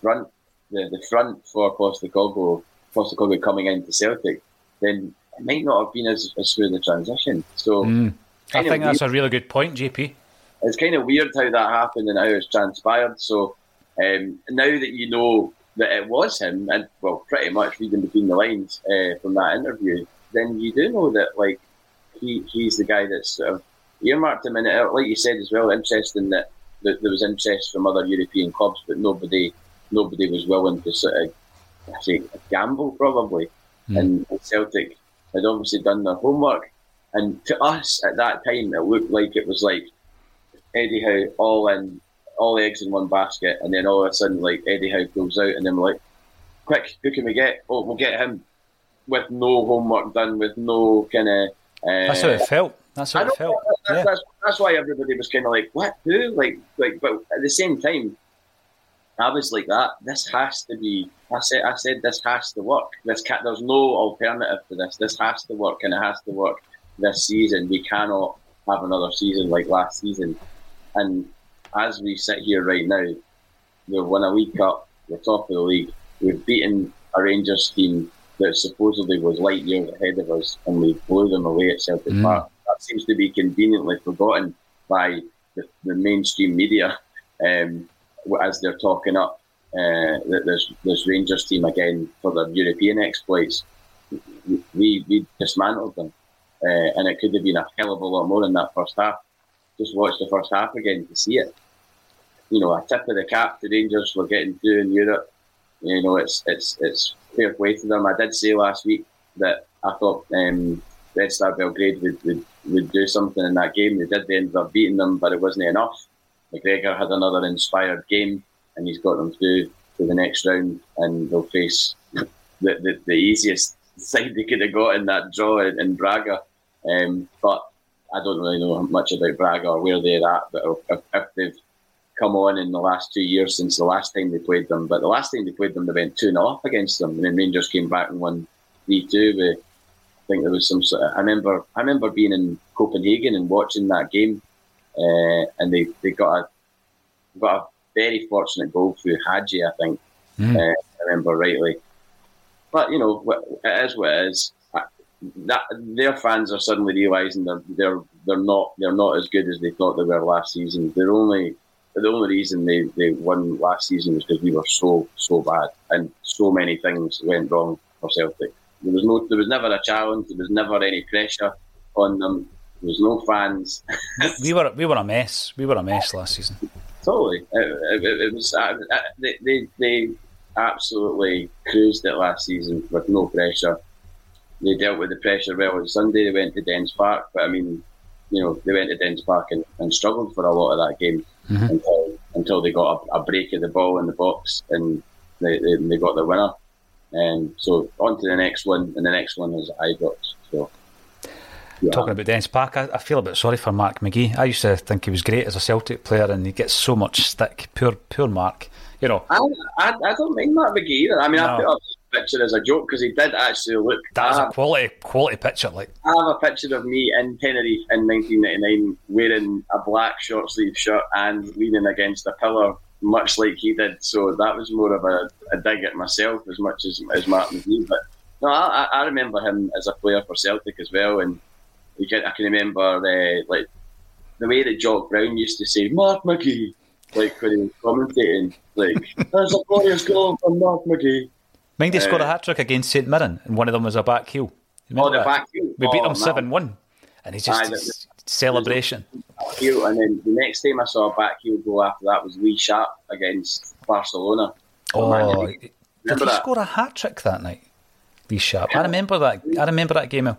front the, the front for Postecoglou, Postecoglou coming into Celtic, then it might not have been as, as smooth a transition. So mm. I think that's a really good point, JP. It's kind of weird how that happened and how it's transpired. So um, now that you know that it was him, and well, pretty much reading between the lines uh, from that interview, then you do know that like he he's the guy that's sort of earmarked him. And it, like you said as well, interesting that, that there was interest from other European clubs, but nobody nobody was willing to sort of I say gamble probably. Mm. And Celtic had obviously done their homework. And to us at that time, it looked like it was like Eddie Howe all in, all eggs in one basket, and then all of a sudden, like Eddie Howe goes out, and then we're like, quick, who can we get? Oh, we'll get him with no homework done, with no kind of. Uh, that's how it felt. That's how it felt. That's, yeah. that's, that's, why everybody was kind of like, what? Who? Like, like, but at the same time, I was like that. This has to be. I said. I said this has to work. This can, There's no alternative to this. This has to work, and it has to work this season. We cannot have another season like last season. And as we sit here right now, we've won a League Cup. We're top of the league. We've beaten a Rangers team that supposedly was light years ahead of us, and we blew them away at Celtic mm. Park. That seems to be conveniently forgotten by the, the mainstream media. Um, as they're talking up uh, this this Rangers team again for their European exploits, we we dismantled them. Uh, and it could have been a hell of a lot more in that first half. Just watch the first half again to see it. You know, a tip of the cap to Rangers for getting through in Europe. You know, it's it's it's fair play to them. I did say last week that I thought um, Red Star Belgrade would, would, would do something in that game. They did. They ended up beating them, but it wasn't enough. McGregor had another inspired game, and he's got them through to the next round, and they'll face the, the, the easiest side they could have got in that draw in, in Braga. Um, but I don't really know much about Braga or where they're at, but if, if they've come on in the last two years since the last time they played them. But the last time they played them, they went 2 0 up against them, and then Rangers came back and won 3 2. I think there was some sort of, I remember I remember being in Copenhagen and watching that game, uh, and they, they got a got a very fortunate goal through Hagi, I think. Mm. Uh, I remember rightly. But you know, it is what it is. That their fans are suddenly realizing they're they're they're not they're not as good as they thought they were last season. They're only the only reason they, they won last season was because we were so so bad and so many things went wrong for Celtic. There was no, there was never a challenge. There was never any pressure on them. There was no fans. we were we were a mess. We were a mess last season. Totally, it, it, it was. Uh, uh, they, they they absolutely cruised it last season with no pressure. They dealt with the pressure well on Sunday. They went to Dens Park, but I mean, you know, they went to Dens Park and, and struggled for a lot of that game mm-hmm. until until they got a, a, break of the ball in the box and they, they, they got the winner. And so on to the next one, and the next one is Ibrox. So. Yeah. Talking about Dens Park, I, I, feel a bit sorry for Mark McGhee. I used to think he was great as a Celtic player, and he gets so much stick. Poor, poor Mark. You know, I, I, I don't mind Mark McGhee either. I mean, no. I put up this picture as a joke because he did actually look. That's a quality, quality picture. Like I have a picture of me in Tenerife in 1999 wearing a black short sleeve shirt and leaning against a pillar much like he did. So that was more of a, a dig at myself as much as as Martin McGhee. But no, I, I remember him as a player for Celtic as well, and can, I can remember the like the way that Jock Brown used to say Mark McGhee, like when he was commentating, like there's a glorious goal from Mark McGhee. Mind he uh, scored a hat trick against St Mirren, and one of them was a back heel. Oh, the back heel. We beat oh, them seven one, and he just celebration. Heel, and then the next time I saw a back heel go after that was Lee Sharpe against Barcelona. Oh, did he that? score a hat trick that night? Lee Sharpe. I remember that. I remember that game.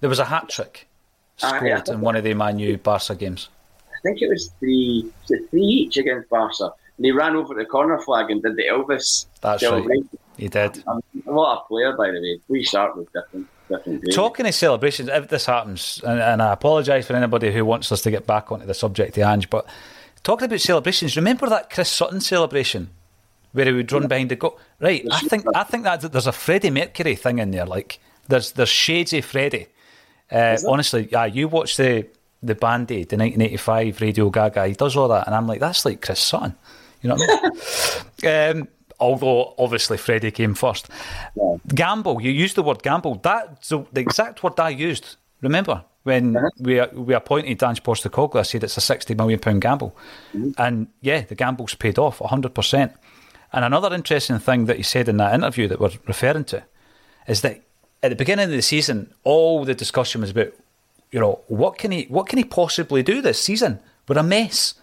There was a hat trick scored yeah, in one of the Manu Barca games. I think it was three. Three each against Barca? And he ran over the corner flag and did the Elvis. That's right. He did. Um, what a player, by the way. We Sharpe with different. Talking of celebrations, if this happens, and, and I apologise for anybody who wants us to get back onto the subject of Ange, but talking about celebrations, remember that Chris Sutton celebration where he would run behind the goal? Right, I think I think that there's a Freddie Mercury thing in there. Like there's there's shades of Freddie. Uh, honestly, yeah, you watch the the Band Aid, the 1985 Radio Gaga, he does all that, and I'm like, that's like Chris Sutton. You know what I mean? um, although obviously Freddie came first. Yeah. Gamble, you used the word gamble. That's the exact word I used. Remember when uh-huh. we we appointed Ange Postecoglou, I said it's a sixty million pound gamble, mm-hmm. and yeah, the gamble's paid off hundred percent. And another interesting thing that he said in that interview that we're referring to is that at the beginning of the season, all the discussion was about, you know, what can he what can he possibly do this season? We're a mess.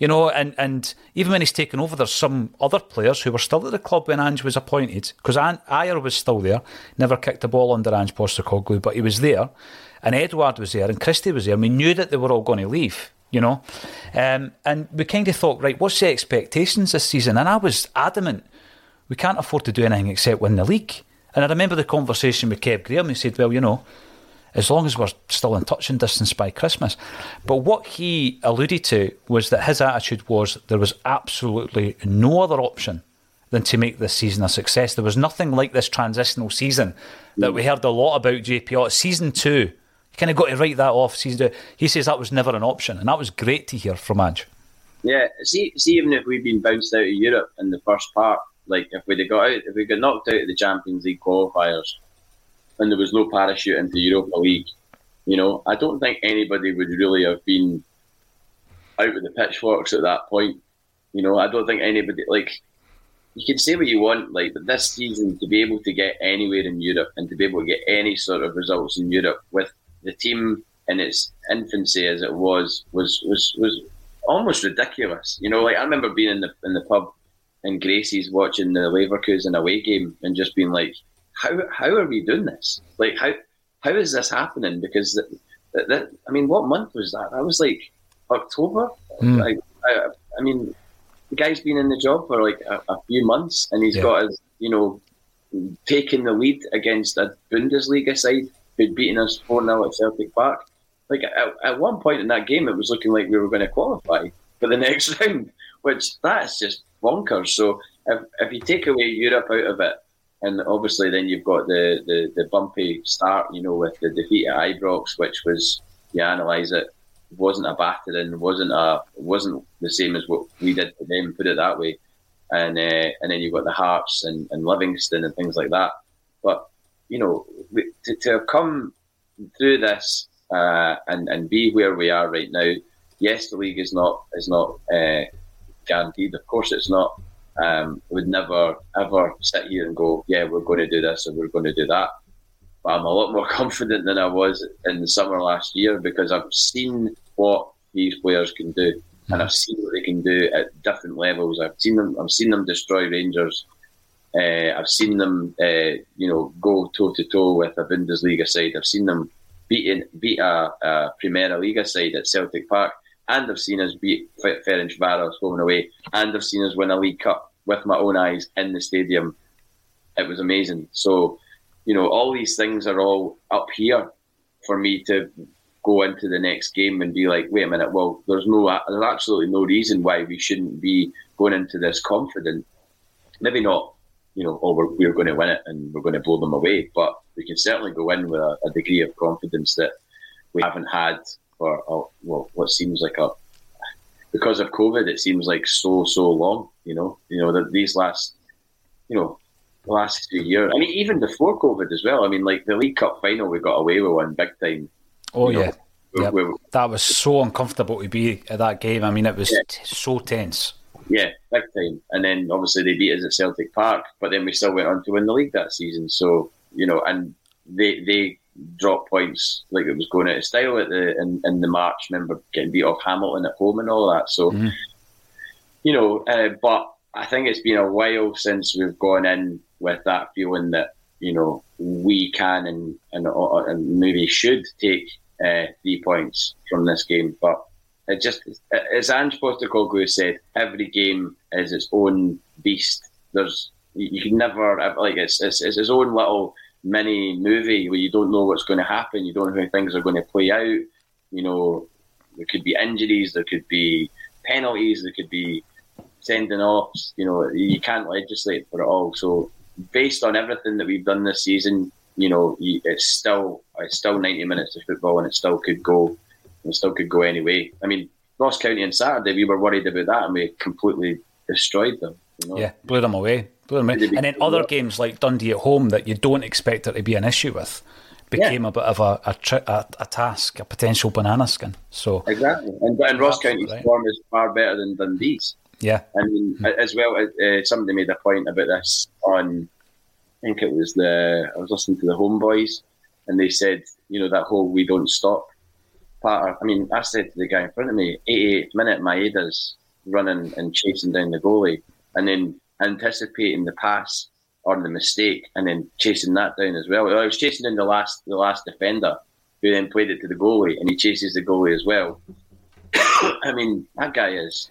You know, and, and even when he's taken over, there's some other players who were still at the club when Ange was appointed, because Ajer was still there, never kicked a ball under Ange Postecoglou, but he was there, and Edouard was there, and Christie was there, and we knew that they were all going to leave, you know. Um, and we kind of thought, right, what's the expectations this season? And I was adamant, we can't afford to do anything except win the league. And I remember the conversation with Kev Graham, he said, well, you know, as long as we're still in touching distance by Christmas. But what he alluded to was that his attitude was there was absolutely no other option than to make this season a success. There was nothing like this transitional season that we heard a lot about JPO. Season two, you kind of got to write that off. Season two, he says that was never an option, and that was great to hear from Ange. Yeah, see, see, even if we'd been bounced out of Europe in the first part, like if we'd got out, if we got knocked out of the Champions League qualifiers, and there was no parachute into Europa League, you know, I don't think anybody would really have been out with the pitchforks at that point. You know, I don't think anybody like you can say what you want, like, but this season to be able to get anywhere in Europe and to be able to get any sort of results in Europe with the team in its infancy as it was was was was almost ridiculous. You know, like I remember being in the in the pub in Gracie's watching the Leverkusen away game and just being like, how how are we doing this? Like how how is this happening? Because that, that, that I mean, what month was that? That was like October. Mm. Like, I, I mean, the guy's been in the job for like a, a few months, and he's Yeah. got his, you know, taking the lead against a Bundesliga side who'd beaten us 4 0 at Celtic Park. Like at, at one point in that game, it was looking like we were going to qualify for the next round, which that's just bonkers. So if, if you take away Europe out of it, and obviously then you've got the, the, the bumpy start, you know, with the defeat at Ibrox, which was, you analyse it, wasn't a battering, wasn't a wasn't the same as what we did to them, put it that way. And uh, and then you've got the Hearts and, and Livingston and things like that. But you know, to, to have come through this uh, and and be where we are right now, yes, the league is not is not uh, guaranteed. Of course, it's not. Um, would never ever sit here and go, yeah, we're going to do this and we're going to do that. But I'm a lot more confident than I was in the summer last year because I've seen what these players can do, and I've seen what they can do at different levels. I've seen them. I've seen them destroy Rangers. Uh, I've seen them, uh, you know, go toe to toe with a Bundesliga side. I've seen them beating beat a, a Primera Liga side at Celtic Park, and I've seen us beat Fe- Ferencváros home and away, and I've seen us win a League Cup with my own eyes in the stadium. It was amazing. So, you know, all these things are all up here for me to go into the next game and be like, wait a minute, well, there's no, there's absolutely no reason why we shouldn't be going into this confident. Maybe not, you know, oh, we're, we're going to win it and we're going to blow them away, but we can certainly go in with a, a degree of confidence that we haven't had for, a, well, what seems like a, because of COVID, it seems like so, so long, you know, you know, that these last, you know, the last few years. I mean, even before COVID as well. I mean, like the League Cup final, we got away with one big time. Oh You know, yeah, we- we- that was so uncomfortable to be at that game. I mean, it was Yeah. t- so tense. Yeah, big time. And then obviously they beat us at Celtic Park, but then we still went on to win the league that season. So you know, and they they dropped points like it was going out of style at the in, in the March. Remember getting beat off Hamilton at home and all that. So Mhm. you know, uh, but I think it's been a while since we've gone in with that feeling that you know we can and and, uh, and maybe should take uh, three points from this game, but it just as Ange Postecoglou said, every game is its own beast. There's you can never like it's it's, it's his own little mini movie where you don't know what's going to happen, you don't know how things are going to play out. You know, there could be injuries, there could be penalties, there could be sending offs. You know, you can't legislate for it all. So based on everything that we've done this season, you know, it's still it's still ninety minutes of football, and it still could go, it still could go anyway. I mean, Ross County on Saturday, we were worried about that, and we completely destroyed them. You know? Yeah, blew them away. Blew them away. Did they And then other games like Dundee at home that you don't expect there to be an issue with became a bit of a a, tri- a a task, a potential banana skin. So exactly. And, and Ross County's right. form is far better than Dundee's. yeah, I mean, as well, uh, somebody made a point about this on, I think it was the, I was listening to the Homeboys, and they said, you know, that whole we don't stop part. I mean, I said to the guy in front of me, 88th minute, Maeda's running and chasing down the goalie, and then anticipating the pass or the mistake, and then chasing that down as well. I was chasing down the last, the last defender, who then played it to the goalie, and he chases the goalie as well. I mean, that guy is.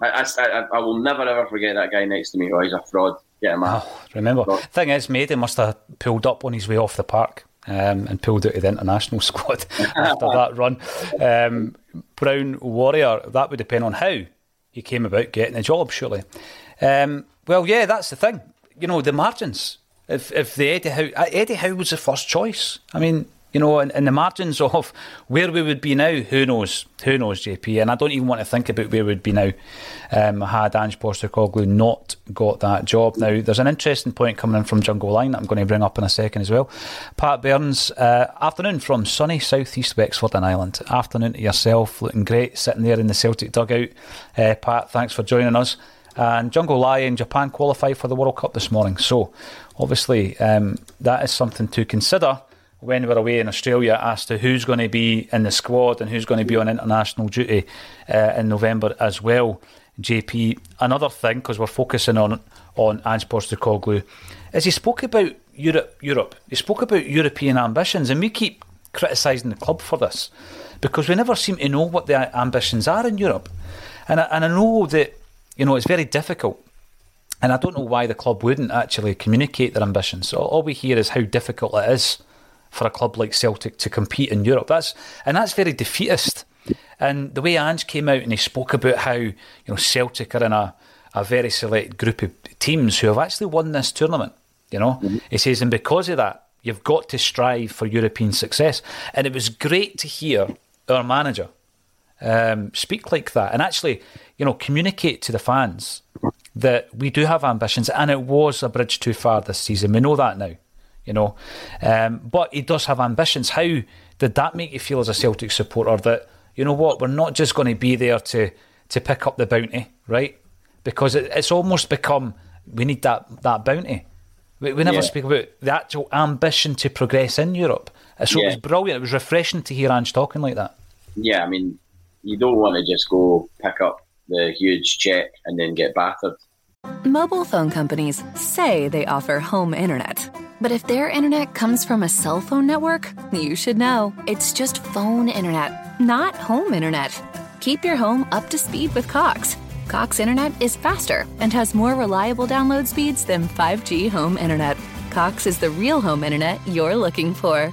I, I, I, will never ever forget that guy next to me. Oh, he's a fraud. Get him out. Oh, remember. Right. Thing is, Maeda must have pulled up on his way off the park um, and pulled out of the international squad after that run. Um, Brown Warrior, that would depend on how he came about getting the job, surely. Um, well, yeah, that's the thing. You know, the margins. If if the Eddie Howe, uh, Eddie Howe was the first choice. I mean, you know, and, and the margins of where we would be now, who knows? Who knows, JP? And I don't even want to think about where we'd be now um, had Ange Postecoglou not got that job. Now, there's an interesting point coming in from Jungle Lion that I'm going to bring up in a second as well. Pat Burns, uh, afternoon from sunny southeast Wexford and Ireland. Afternoon to yourself, looking great, sitting there in the Celtic dugout. Uh, Pat, thanks for joining us. And Jungle Lai in Japan qualified for the World Cup this morning. So, obviously, um, that is something to consider when we're away in Australia as to who's going to be in the squad and who's going to be on international duty uh, in November as well. JP, another thing because we're focusing on on Ange Postecoglou, is he spoke about Europe. Europe. He spoke about European ambitions, and we keep criticising the club for this because we never seem to know what the ambitions are in Europe. And I, and I know that you know it's very difficult and I don't know why the club wouldn't actually communicate their ambitions. So all we hear is how difficult it is for a club like Celtic to compete in Europe. That's and that's very defeatist. And the way Ange came out and he spoke about how you know Celtic are in a, a very select group of teams who have actually won this tournament. You know, mm-hmm. he says, and because of that, you've got to strive for European success. And it was great to hear our manager um, speak like that and actually, you know, communicate to the fans that we do have ambitions, and it was a bridge too far this season. We know that now, you know. Um, but he does have ambitions. How did that make you feel as a Celtic supporter that you know what we're not just going to be there to to pick up the bounty, right? Because it, it's almost become we need that that bounty. We, we never yeah. speak about the actual ambition to progress in Europe. So yeah. it was brilliant. It was refreshing to hear Ange talking like that. Yeah, I mean, you don't want to just go pick up the huge check and then get battered. Mobile phone companies say they offer home internet. But if their internet comes from a cell phone network, you should know. It's just phone internet, not home internet. Keep your home up to speed with Cox. Cox internet is faster and has more reliable download speeds than 5G home internet. Cox is the real home internet you're looking for.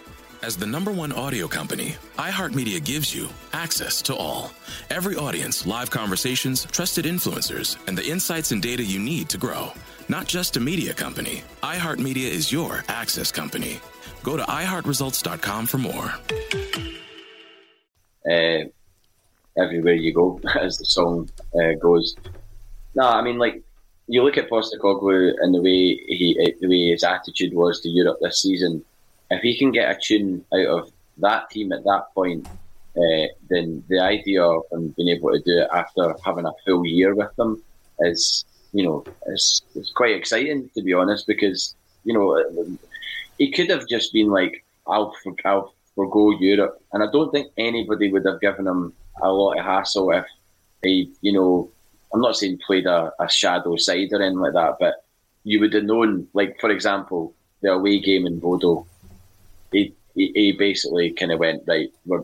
As the number one audio company, iHeartMedia gives you access to all. Every audience, live conversations, trusted influencers, and the insights and data you need to grow. Not just a media company, iHeartMedia is your access company. Go to iHeartResults.com for more. Uh, everywhere you go, as the song uh, goes. No, I mean, like, you look at Postecoglou and the way he, the way his attitude was to Europe this season. If he can get a tune out of that team at that point, uh, then the idea of him being able to do it after having a full year with them is you know, it's, it's quite exciting to be honest because you know it could have just been like I'll for, I'll forgo Europe, and I don't think anybody would have given him a lot of hassle if he, you know, I'm not saying played a, a shadow side or anything like that, but you would have known, like for example, the away game in Bodo. He, he, he basically kind of went right. We're,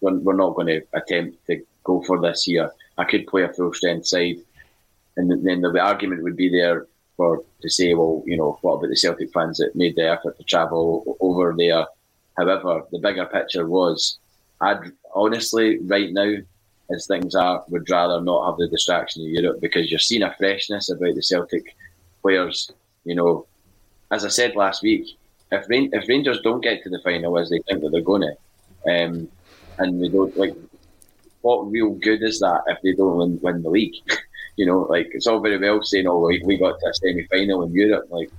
we're we're not going to attempt to go for this here. I could play a full strength side and then the argument would be there for to say, well, you know, what about the Celtic fans that made the effort to travel over there? However, the bigger picture was, I'd honestly, right now, as things are, would rather not have the distraction of Europe because you're seeing a freshness about the Celtic players. You know, as I said last week, if if Rangers don't get to the final as they think that they're going to, um, and we don't like, what real good is that if they don't win, win the league? you know, like it's all very well saying, "Oh, we, we got to a semi final in Europe." Like,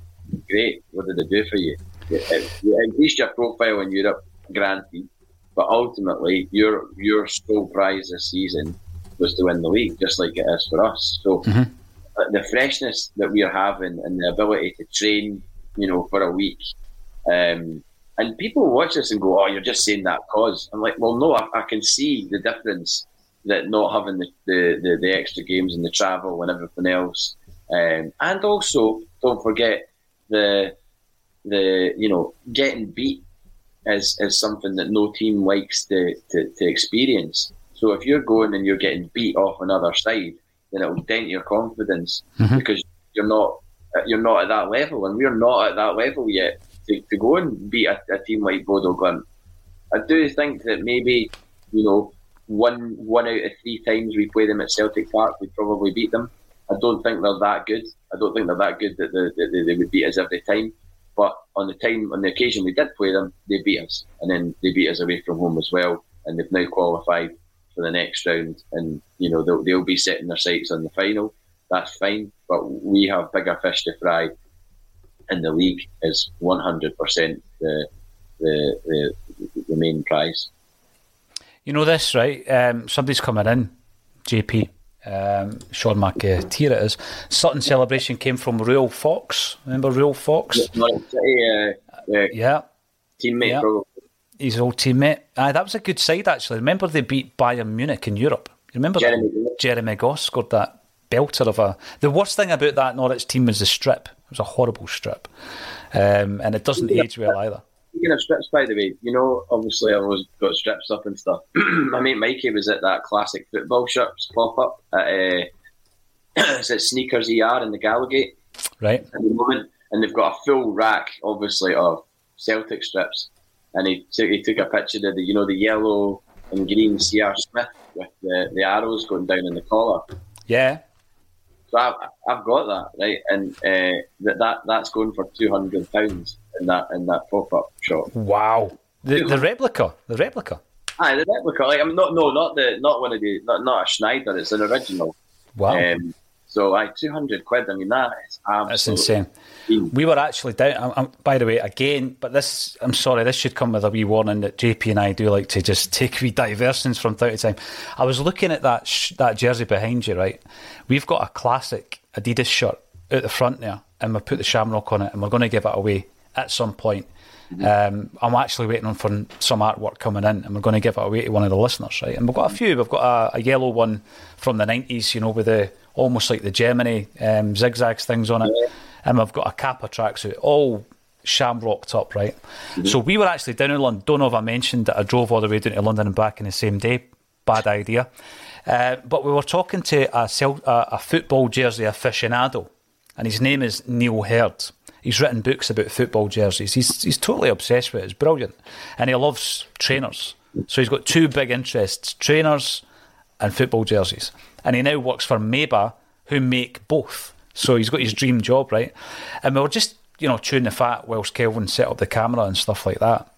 great, what did it do for you? You increased your profile in Europe, granted, but ultimately, your your sole prize this season was to win the league, just like it is for us. So, mm-hmm. the freshness that we are having and the ability to train, you know, for a week. Um, and people watch this and go, "Oh, you're just saying that cause." I'm like, "Well, no, I, I can see the difference that not having the, the, the, the, extra games and the travel and everything else. Um, and also, don't forget the the you know getting beat is, is something that no team likes to, to, to experience. So if you're going and you're getting beat off another side, then it will dent your confidence mm-hmm. because you're not you're not at that level, and we're not at that level yet to, to go and beat a, a team like Bodo Glimt. I do think that maybe you know one one out of three times we play them at Celtic Park, we probably beat them. I don't think they're that good. I don't think they're that good that they, that they would beat us every time. But on the time, on the occasion we did play them, they beat us, and then they beat us away from home as well. And they've now qualified for the next round, and you know they'll, they'll be setting their sights on the final. That's fine, but we have bigger fish to fry. In the league is 100% the the, the the main prize. You know this, right? Um, somebody's coming in, JP. Um, Sean McTeer it is. Sutton celebration came from Ruel Fox. Remember Ruel Fox? Yeah, uh, uh, yeah. Teammate, yeah. Probably. His old teammate. Aye, that was a good side, actually. Remember they beat Bayern Munich in Europe? You remember Jeremy that? Jeremy Goss scored that belter of a. The worst thing about that Norwich team was the strip. It was a horrible strip. Um, and it doesn't age well either. Speaking of strips, by the way, you know, obviously I've always got strips up and stuff. My mate Mikey was at that classic football shirts pop up at uh, it's at Sneakers ER in the Gallowgate. Right. At the moment. And they've got a full rack, obviously, of Celtic strips. And he took, he took a picture of the, you know, the yellow and green CR Smith with the, the arrows going down in the collar. Yeah. So I've, I've got that, right? And uh, that, that that's going for £200 in that in that pop up shop. Wow, the the replica, the replica. Aye, the replica. Like I'm not no, not the not one of the not not a Schneider. It's an original. Wow. Um, so I two hundred quid. I mean that is absolutely. That's insane. We were actually down. I'm, by the way, again, but this. I'm sorry. This should come with a wee warning that JP and I do like to just take wee diversions from time to time. I was looking at that sh- that jersey behind you. Right, we've got a classic Adidas shirt out the front there, and we put the shamrock on it, and we're going to give it away at some point. Um, I'm actually waiting on for some artwork coming in, and we're going to give it away to one of the listeners, right? And we've got a few. We've got a, a yellow one from the '90s, you know, with the almost like the Germany um, zigzags things on it, yeah. and we've got a Kappa tracksuit, all shamrocked up, right? Mm-hmm. So we were actually down in London. Don't know if I mentioned that I drove all the way down to London and back in the same day. Bad idea. Uh, but we were talking to a, a football jersey aficionado, and his name is Neal Heard He's written books about football jerseys. He's he's totally obsessed with it. It's brilliant, and he loves trainers. So he's got two big interests: trainers and football jerseys. And he now works for Meba, who make both. So he's got his dream job, right? And we were just you know chewing the fat whilst Kelvin set up the camera and stuff like that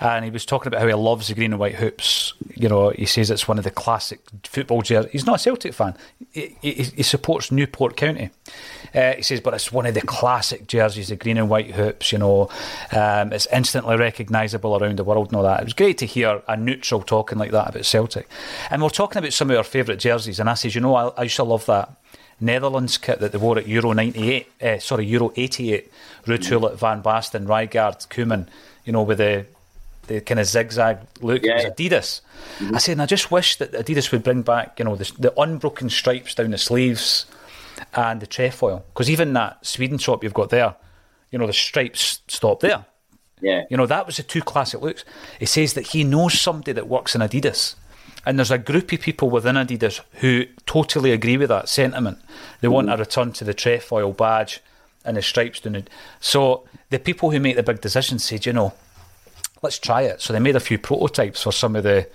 and he was talking about how he loves the green and white hoops. You know, he says it's one of the classic football jerseys. He's not a Celtic fan. He, he, he supports Newport County. Uh, he says, but it's one of the classic jerseys, the green and white hoops. You know, um, it's instantly recognisable around the world and all that. It was great to hear a neutral talking like that about Celtic. And we're talking about some of our favourite jerseys, and I says, you know, I, I used to love that. Netherlands kit that they wore at Euro 98, uh, sorry, Euro 88, Ruud Gullit, Van Basten, Rijkaard, Koeman, you know, with the the kind of zigzag look. Yeah. It was Adidas. Mm-hmm. I said, and I just wish that Adidas would bring back, you know, the, the unbroken stripes down the sleeves and the trefoil. Because even that Sweden shop you've got there, you know, the stripes stop there. Yeah. You know, that was the two classic looks. He says that he knows somebody that works in Adidas. And there's a group of people within Adidas who totally agree with that sentiment. They mm-hmm. want a return to the trefoil badge and the stripes down it. So the people who make the big decisions said, you know, let's try it. So they made a few prototypes for some of the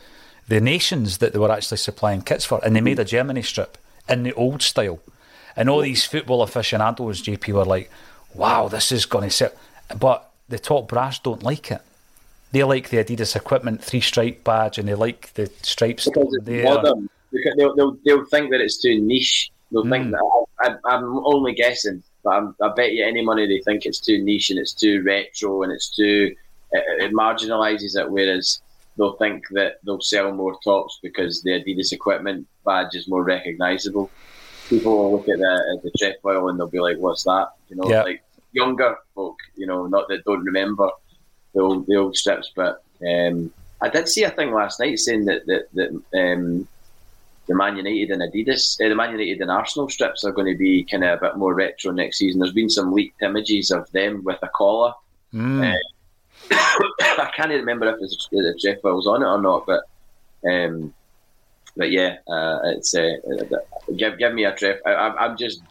the nations that they were actually supplying kits for, and they made a Germany strip in the old style. And all these football aficionados, JP, were like, "Wow, this is going to sell." But the top brass don't like it. They like the Adidas equipment three stripe badge, and they like the stripes. Because it's there. modern. They'll, they'll, they'll think that it's too niche. They'll mm. think that I, am only guessing, but I'm, I bet you any money they think it's too niche and it's too retro and it's too it, it marginalises it. Whereas they'll think that they'll sell more tops because the Adidas equipment badge is more recognisable. People will look at the, the trefoil and they'll be like, "What's that?" You know, yeah. like younger folk, you know, not that don't remember the old the old strips. But um, I did see a thing last night saying that that, that um, the Man United and Adidas, uh, the Man United and Arsenal strips are going to be kind of a bit more retro next season. There's been some leaked images of them with a collar. Mm. Uh, I can't even remember if, it's, if Jeff was on it or not, but um, but yeah, uh, it's uh, give give me a tref. I, am just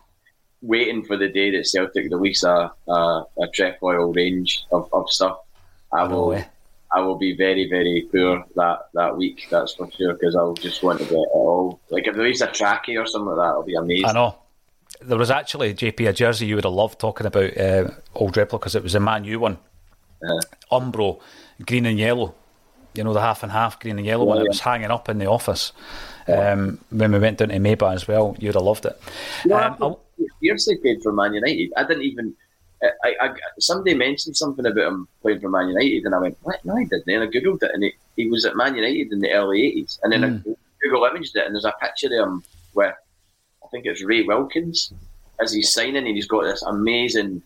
waiting for the day that Celtic release a a, a trefoil range of, of stuff. I will. I will be very, very poor that, that week. That's for sure. Because I'll just want to get it all. Like if there is a trackie or something like that, it'll be amazing. I know. There was actually JP a jersey you would have loved talking about uh, Old Replica because it was a Man U one, uh-huh. Umbro, green and yellow. You know the half and half green and yellow one. Yeah. It was hanging up in the office um, when we went down to Maba as well. You'd have loved it. Yeah, um, Beardsley played for Man United. I didn't even I, I, somebody mentioned something about him playing for Man United, and I went, "What? No, I didn't." And I googled it, and he, he was at Man United in the early '80s. And then mm. I Google imaged it, and there's a picture of him where I think it's Ray Wilkins, as he's signing, and he's got this amazing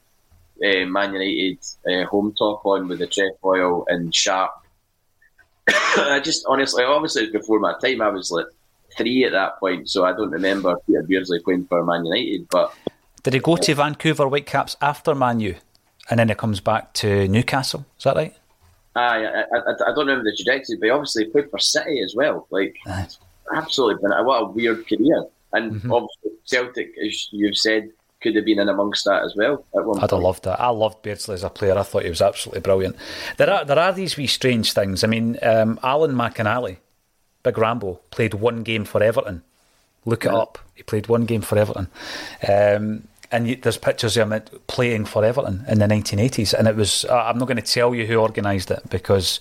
uh, Man United uh, home top on with the trefoil and sharp. I just honestly, obviously, before my time. I was like three at that point, so I don't remember Peter Beardsley playing for Man United, but did he go to Vancouver Whitecaps after Manu, and then he comes back to Newcastle? Is that right? I, I, I don't remember the trajectory, but obviously he played for City as well. Like, absolutely, been what a weird career. And mm-hmm. obviously, Celtic, as you've said, could have been in amongst that as well. I'd have loved that. I loved Beardsley as a player. I thought he was absolutely brilliant. There are there are these wee strange things. I mean, um, Alan McInally, Big Rambo, played one game for Everton. Look it up. He played one game for Everton. Um, and you, there's pictures of him playing for Everton in the 1980s, and it was. Uh, I'm not going to tell you who organised it because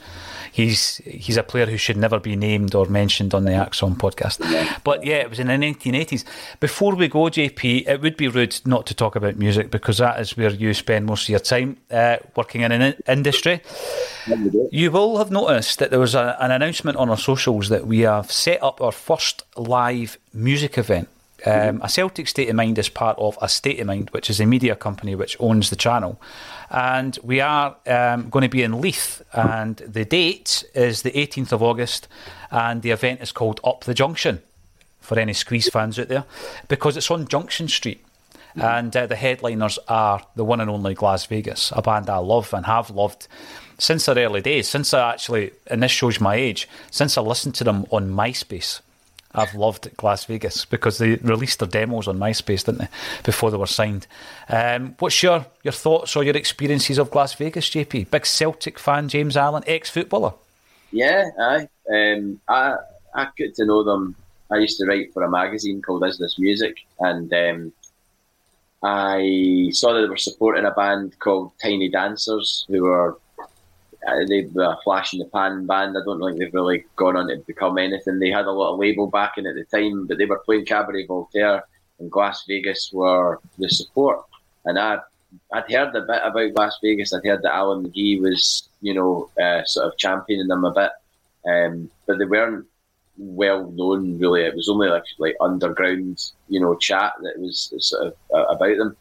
he's he's a player who should never be named or mentioned on the ACSOM podcast. But yeah, it was in the 1980s. Before we go, JP, it would be rude not to talk about music because that is where you spend most of your time uh, working in an industry. You will have noticed that there was a, an announcement on our socials that we have set up our first live music event um, a Celtic State of Mind is part of a State of Mind, which is a media company which owns the channel. And we are um, going to be in Leith, and the date is the 18th of August, and the event is called Up the Junction for any Squeeze fans out there, because it's on Junction Street. And uh, the headliners are the one and only Glasvegas, a band I love and have loved since their early days. Since I actually, and this shows my age, since I listened to them on MySpace. I've loved Glasvegas because they released their demos on MySpace, didn't they, before they were signed. Um, what's your, your thoughts or your experiences of Glasvegas, JP? Big Celtic fan, James Allan, ex footballer. Yeah, aye. Um, I I got to know them. I used to write for a magazine called Is This Music, and um, I saw that they were supporting a band called Tiny Dancers, who were they were a flash in the pan band. I don't think they've really gone on to become anything. They had a lot of label backing at the time, but they were playing Cabaret Voltaire and Glasvegas were the support. And I, I'd heard a bit about Glasvegas. I'd heard that Alan McGee was, you know, uh, sort of championing them a bit, um, but they weren't well known really. It was only like like underground, you know, chat that was sort of uh, about them.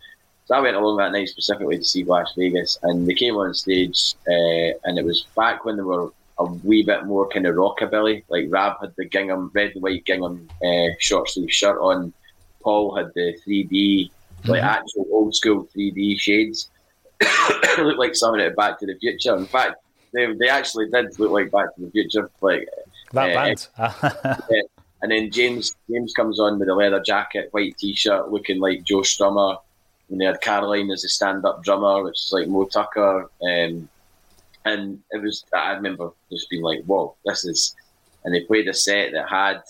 So I went along that night specifically to see Glasvegas, and they came on stage, uh, and it was back when they were a wee bit more kind of rockabilly. Like Rab had the gingham, red and white gingham uh, short sleeve shirt on. Paul had the 3D, mm-hmm. like actual old school 3D shades. looked like someone at Back to the Future. In fact, they, they actually did look like Back to the Future. Like that uh, band. And then James James comes on with a leather jacket, white t-shirt, looking like Joe Strummer and they had Caroline as a stand-up drummer, which is like Moe Tucker, um, and it was. I remember just being like, "Whoa, this is." And they played a set that had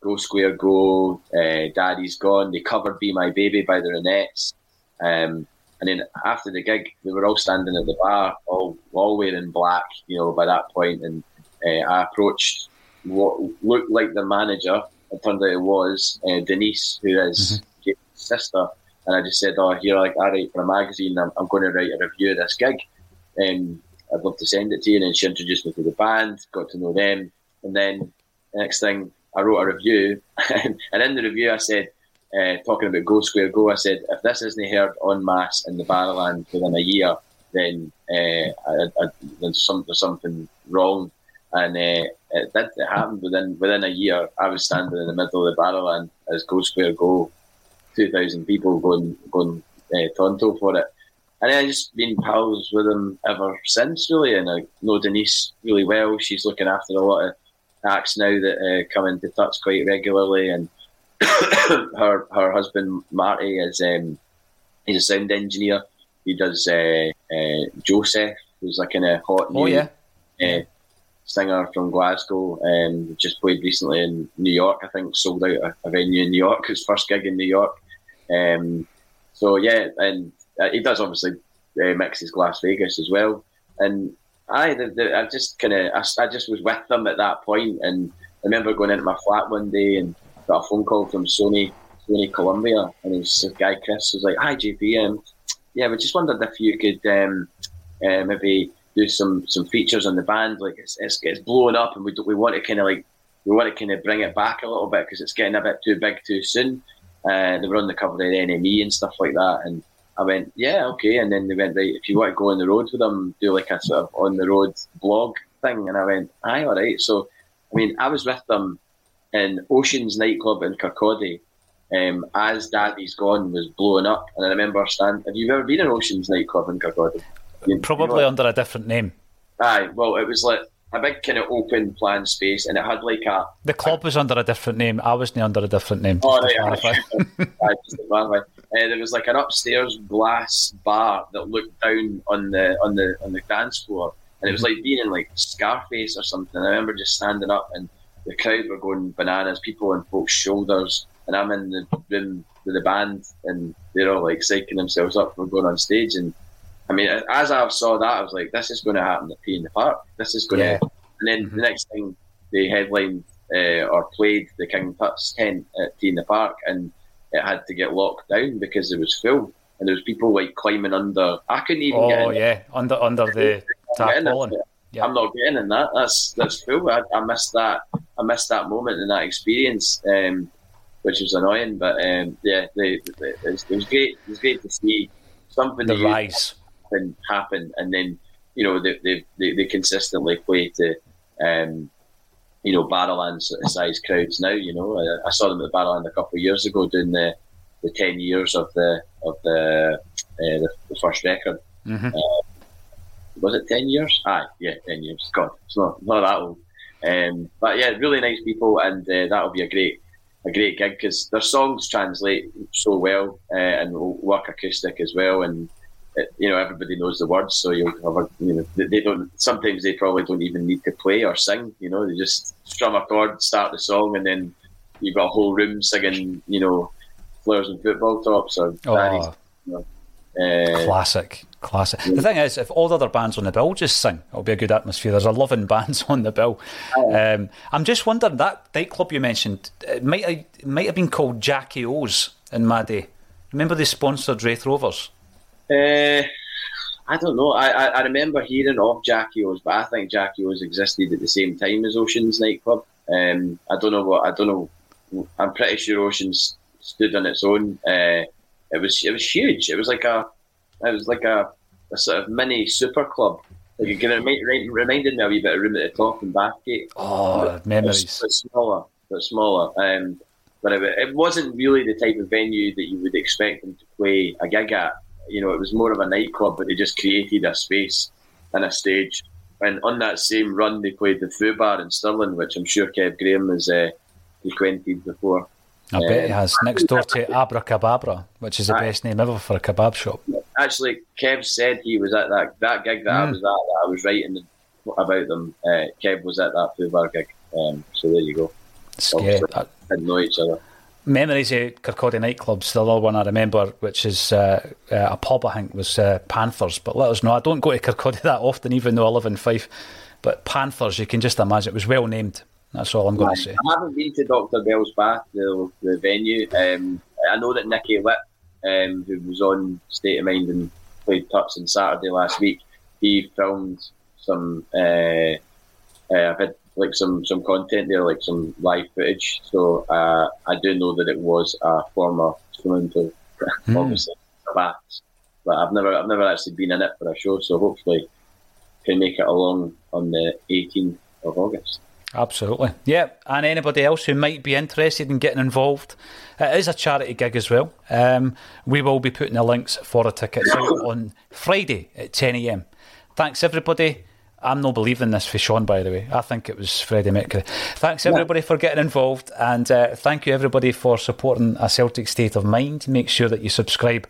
"Go Square Go," uh, "Daddy's Gone." They covered "Be My Baby" by the Ronettes, um, and then after the gig, they were all standing at the bar, all all wearing black, you know, by that point, and uh, I approached what looked like the manager. It turned out it was uh, Denise, who is mm-hmm. sister and I just said, "Oh, here, like I write for a magazine. I'm, I'm going to write a review of this gig. Um, I'd love to send it to you." And then she introduced me to the band, got to know them, and then the next thing, I wrote a review, and in the review, I said, uh, talking about Go Square Go, I said, if this isn't heard en masse in the Barrowland within a year, then uh, I, I, there's, some, there's something wrong. And uh, it did. It happened within within a year. I was standing in the middle of the Barrowland as Go Square Go two thousand people going going uh, Tonto for it. And I just been pals with him ever since, really. And I know Denise really well. She's looking after a lot of acts now that uh, come into touch quite regularly. And her her husband Marty is um, he's a sound engineer. He does uh, uh, Joesef, who's like in a hot Oh, new yeah. uh, singer from Glasgow. Um, just played recently in New York. I think sold out a, a venue in New York. His first gig in New York. Um, so yeah, and uh, he does obviously uh, mixes Glasvegas as well. And I, the, the, I just kind of, I, I just was with them at that point, and I remember going into my flat one day and got a phone call from Sony, Sony Columbia, and this guy Chris was like, "Hi JP, um, yeah, we just wondered if you could um, uh, maybe do some some features on the band. Like it's it's, it's blowing up, and we do, we want to kind of like we want to kind of bring it back a little bit because it's getting a bit too big too soon. Uh, they were on the cover of the NME and stuff like that, and I went, yeah, okay. And then they went, right, if you want to go on the road with them, do like a sort of on the road blog thing. And I went, aye, all right. So, I mean, I was with them in Oceans nightclub in Kirkcaldy um, as Daddy's Gone was blowing up. And I remember standing, have you ever been in Oceans nightclub in Kirkcaldy? You- Probably you know, under a different name. Aye, well, it was like a big kind of open plan space and it had like a, The club was under a different name. I wasn't under a different name. Oh, right, clarify. Aye, just to clarify. Uh, there was like an upstairs glass bar that looked down on the on the on the dance floor, and it was like being in like Scarface or something. I remember just standing up, and the crowd were going bananas, people on folks' shoulders, and I'm in the room with the band, and they're all like psyching themselves up for going on stage. And I mean, as I saw that, I was like, this is going to happen at T in the Park. This is going Yeah. to. And then the next thing, they headlined uh, or played the King Tut's tent at T in the Park, and it had to get locked down because it was full, and there was people like climbing under. I couldn't even get Oh in. yeah, under under the I'm tarpaulin. Yeah. I'm not getting in that. That's that's full. I, I missed that. I missed that moment and that experience, um, which was annoying. But um, yeah, they, they, it, was, it was great. It was great to see something The that you rise. Happen, happen, and then you know they they, they, they consistently play to um, you know Barrowland size crowds now. You know, I, I saw them at Barrowland a couple of years ago doing the the ten years of the of the uh, the, the first record. Mhm. Uh, was it ten years? Aye, yeah, ten years. God, it's not not that old. Um, but yeah, really nice people, and uh, that'll be a great a great gig because their songs translate so well uh, and will work acoustic as well, and you know everybody knows the words, so you'll have a, you know they, they don't. Sometimes they probably don't even need to play or sing. You know, they just strum a chord, start the song, and then you've got a whole room singing. You know, flowers and football tops or daddies. Oh, You know. Uh, classic, classic. The thing is, if all the other bands on the bill just sing, it'll be a good atmosphere. There's 11 bands on the bill. Um, I'm just wondering that nightclub you mentioned, it might have, it might have been called Jackie O's in my day. Remember they sponsored Raith Rovers? Uh, I don't know. I, I, I remember hearing of Jackie O's, but I think Jackie O's existed at the same time as Oceans nightclub. Um, I don't know what I don't know. I'm pretty sure Oceans stood on its own. Uh, it was it was huge. It was like a it was like a, a sort of mini super club. Like it remind, reminded me a wee bit of Room at the Top in Bathgate. Oh, But memories. But smaller, but smaller. Um, but it, it wasn't really the type of venue that you would expect them to play a gig at. You know, it was more of a nightclub, but they just created a space and a stage. And on that same run, they played the Fubar in Stirling, which I'm sure Kev Graham has uh, frequented before. I bet he Um, has. Next door to Abracababra, which is the best name ever for a kebab shop. Actually, Kev said he was at that that gig that I Mm. was at. That I was writing about them. Uh, Kev was at that Fubar gig. Um, so there you go. Obviously, Didn't know each other. Memories of Kirkcaldy nightclubs. The other one I remember, which is uh, uh, a pub, I think, was uh, Panthers. But let us know. I don't go to Kirkcaldy that often, even though I live in Fife. But Panthers, you can just imagine, it was well named. That's all I'm going to say. I haven't been to Dr. Bell's Bath, the, the venue. Um, I know that Nicky Lip, um, who was on State of Mind and played Tuts on Saturday last week, he filmed some. Uh, uh, I've had like some some content there, like some live footage. So uh, I do know that it was a former swimming pool, obviously a. But I've never I've never actually been in it for a show. So hopefully can make it along on the 18th of August. Absolutely. Yeah, and anybody else who might be interested in getting involved, it is a charity gig as well. Um, we will be putting the links for the tickets out on Friday at 10 a.m. Thanks, everybody. I'm not believing this for Sean, by the way. I think it was Freddie Mercury. Thanks everybody for getting involved, and uh, thank you everybody for supporting a Celtic state of mind. Make sure that you subscribe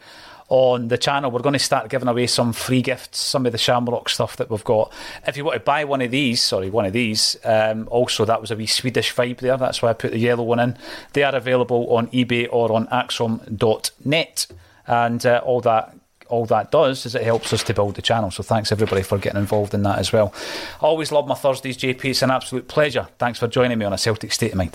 on the channel. We're going to start giving away some free gifts, some of the Shamrock stuff that we've got. If you want to buy one of these, sorry, one of these, um, also that was a wee Swedish vibe there. That's why I put the yellow one in. They are available on eBay or on axom.net, and uh, all that all that does is it helps us to build the channel. So thanks everybody for getting involved in that as well. I always love my Thursdays, JP. It's an absolute pleasure. Thanks for joining me on a Celtic State of Mind.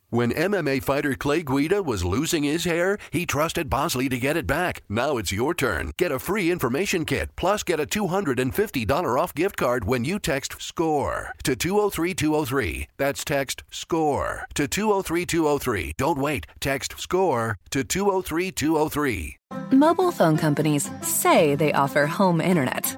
When MMA fighter Clay Guida was losing his hair, he trusted Bosley to get it back. Now it's your turn. Get a free information kit, plus get a $250 off gift card when you text SCORE to 203203. That's text SCORE to 203203. Don't wait. Text SCORE to 203203. Mobile phone companies say they offer home internet.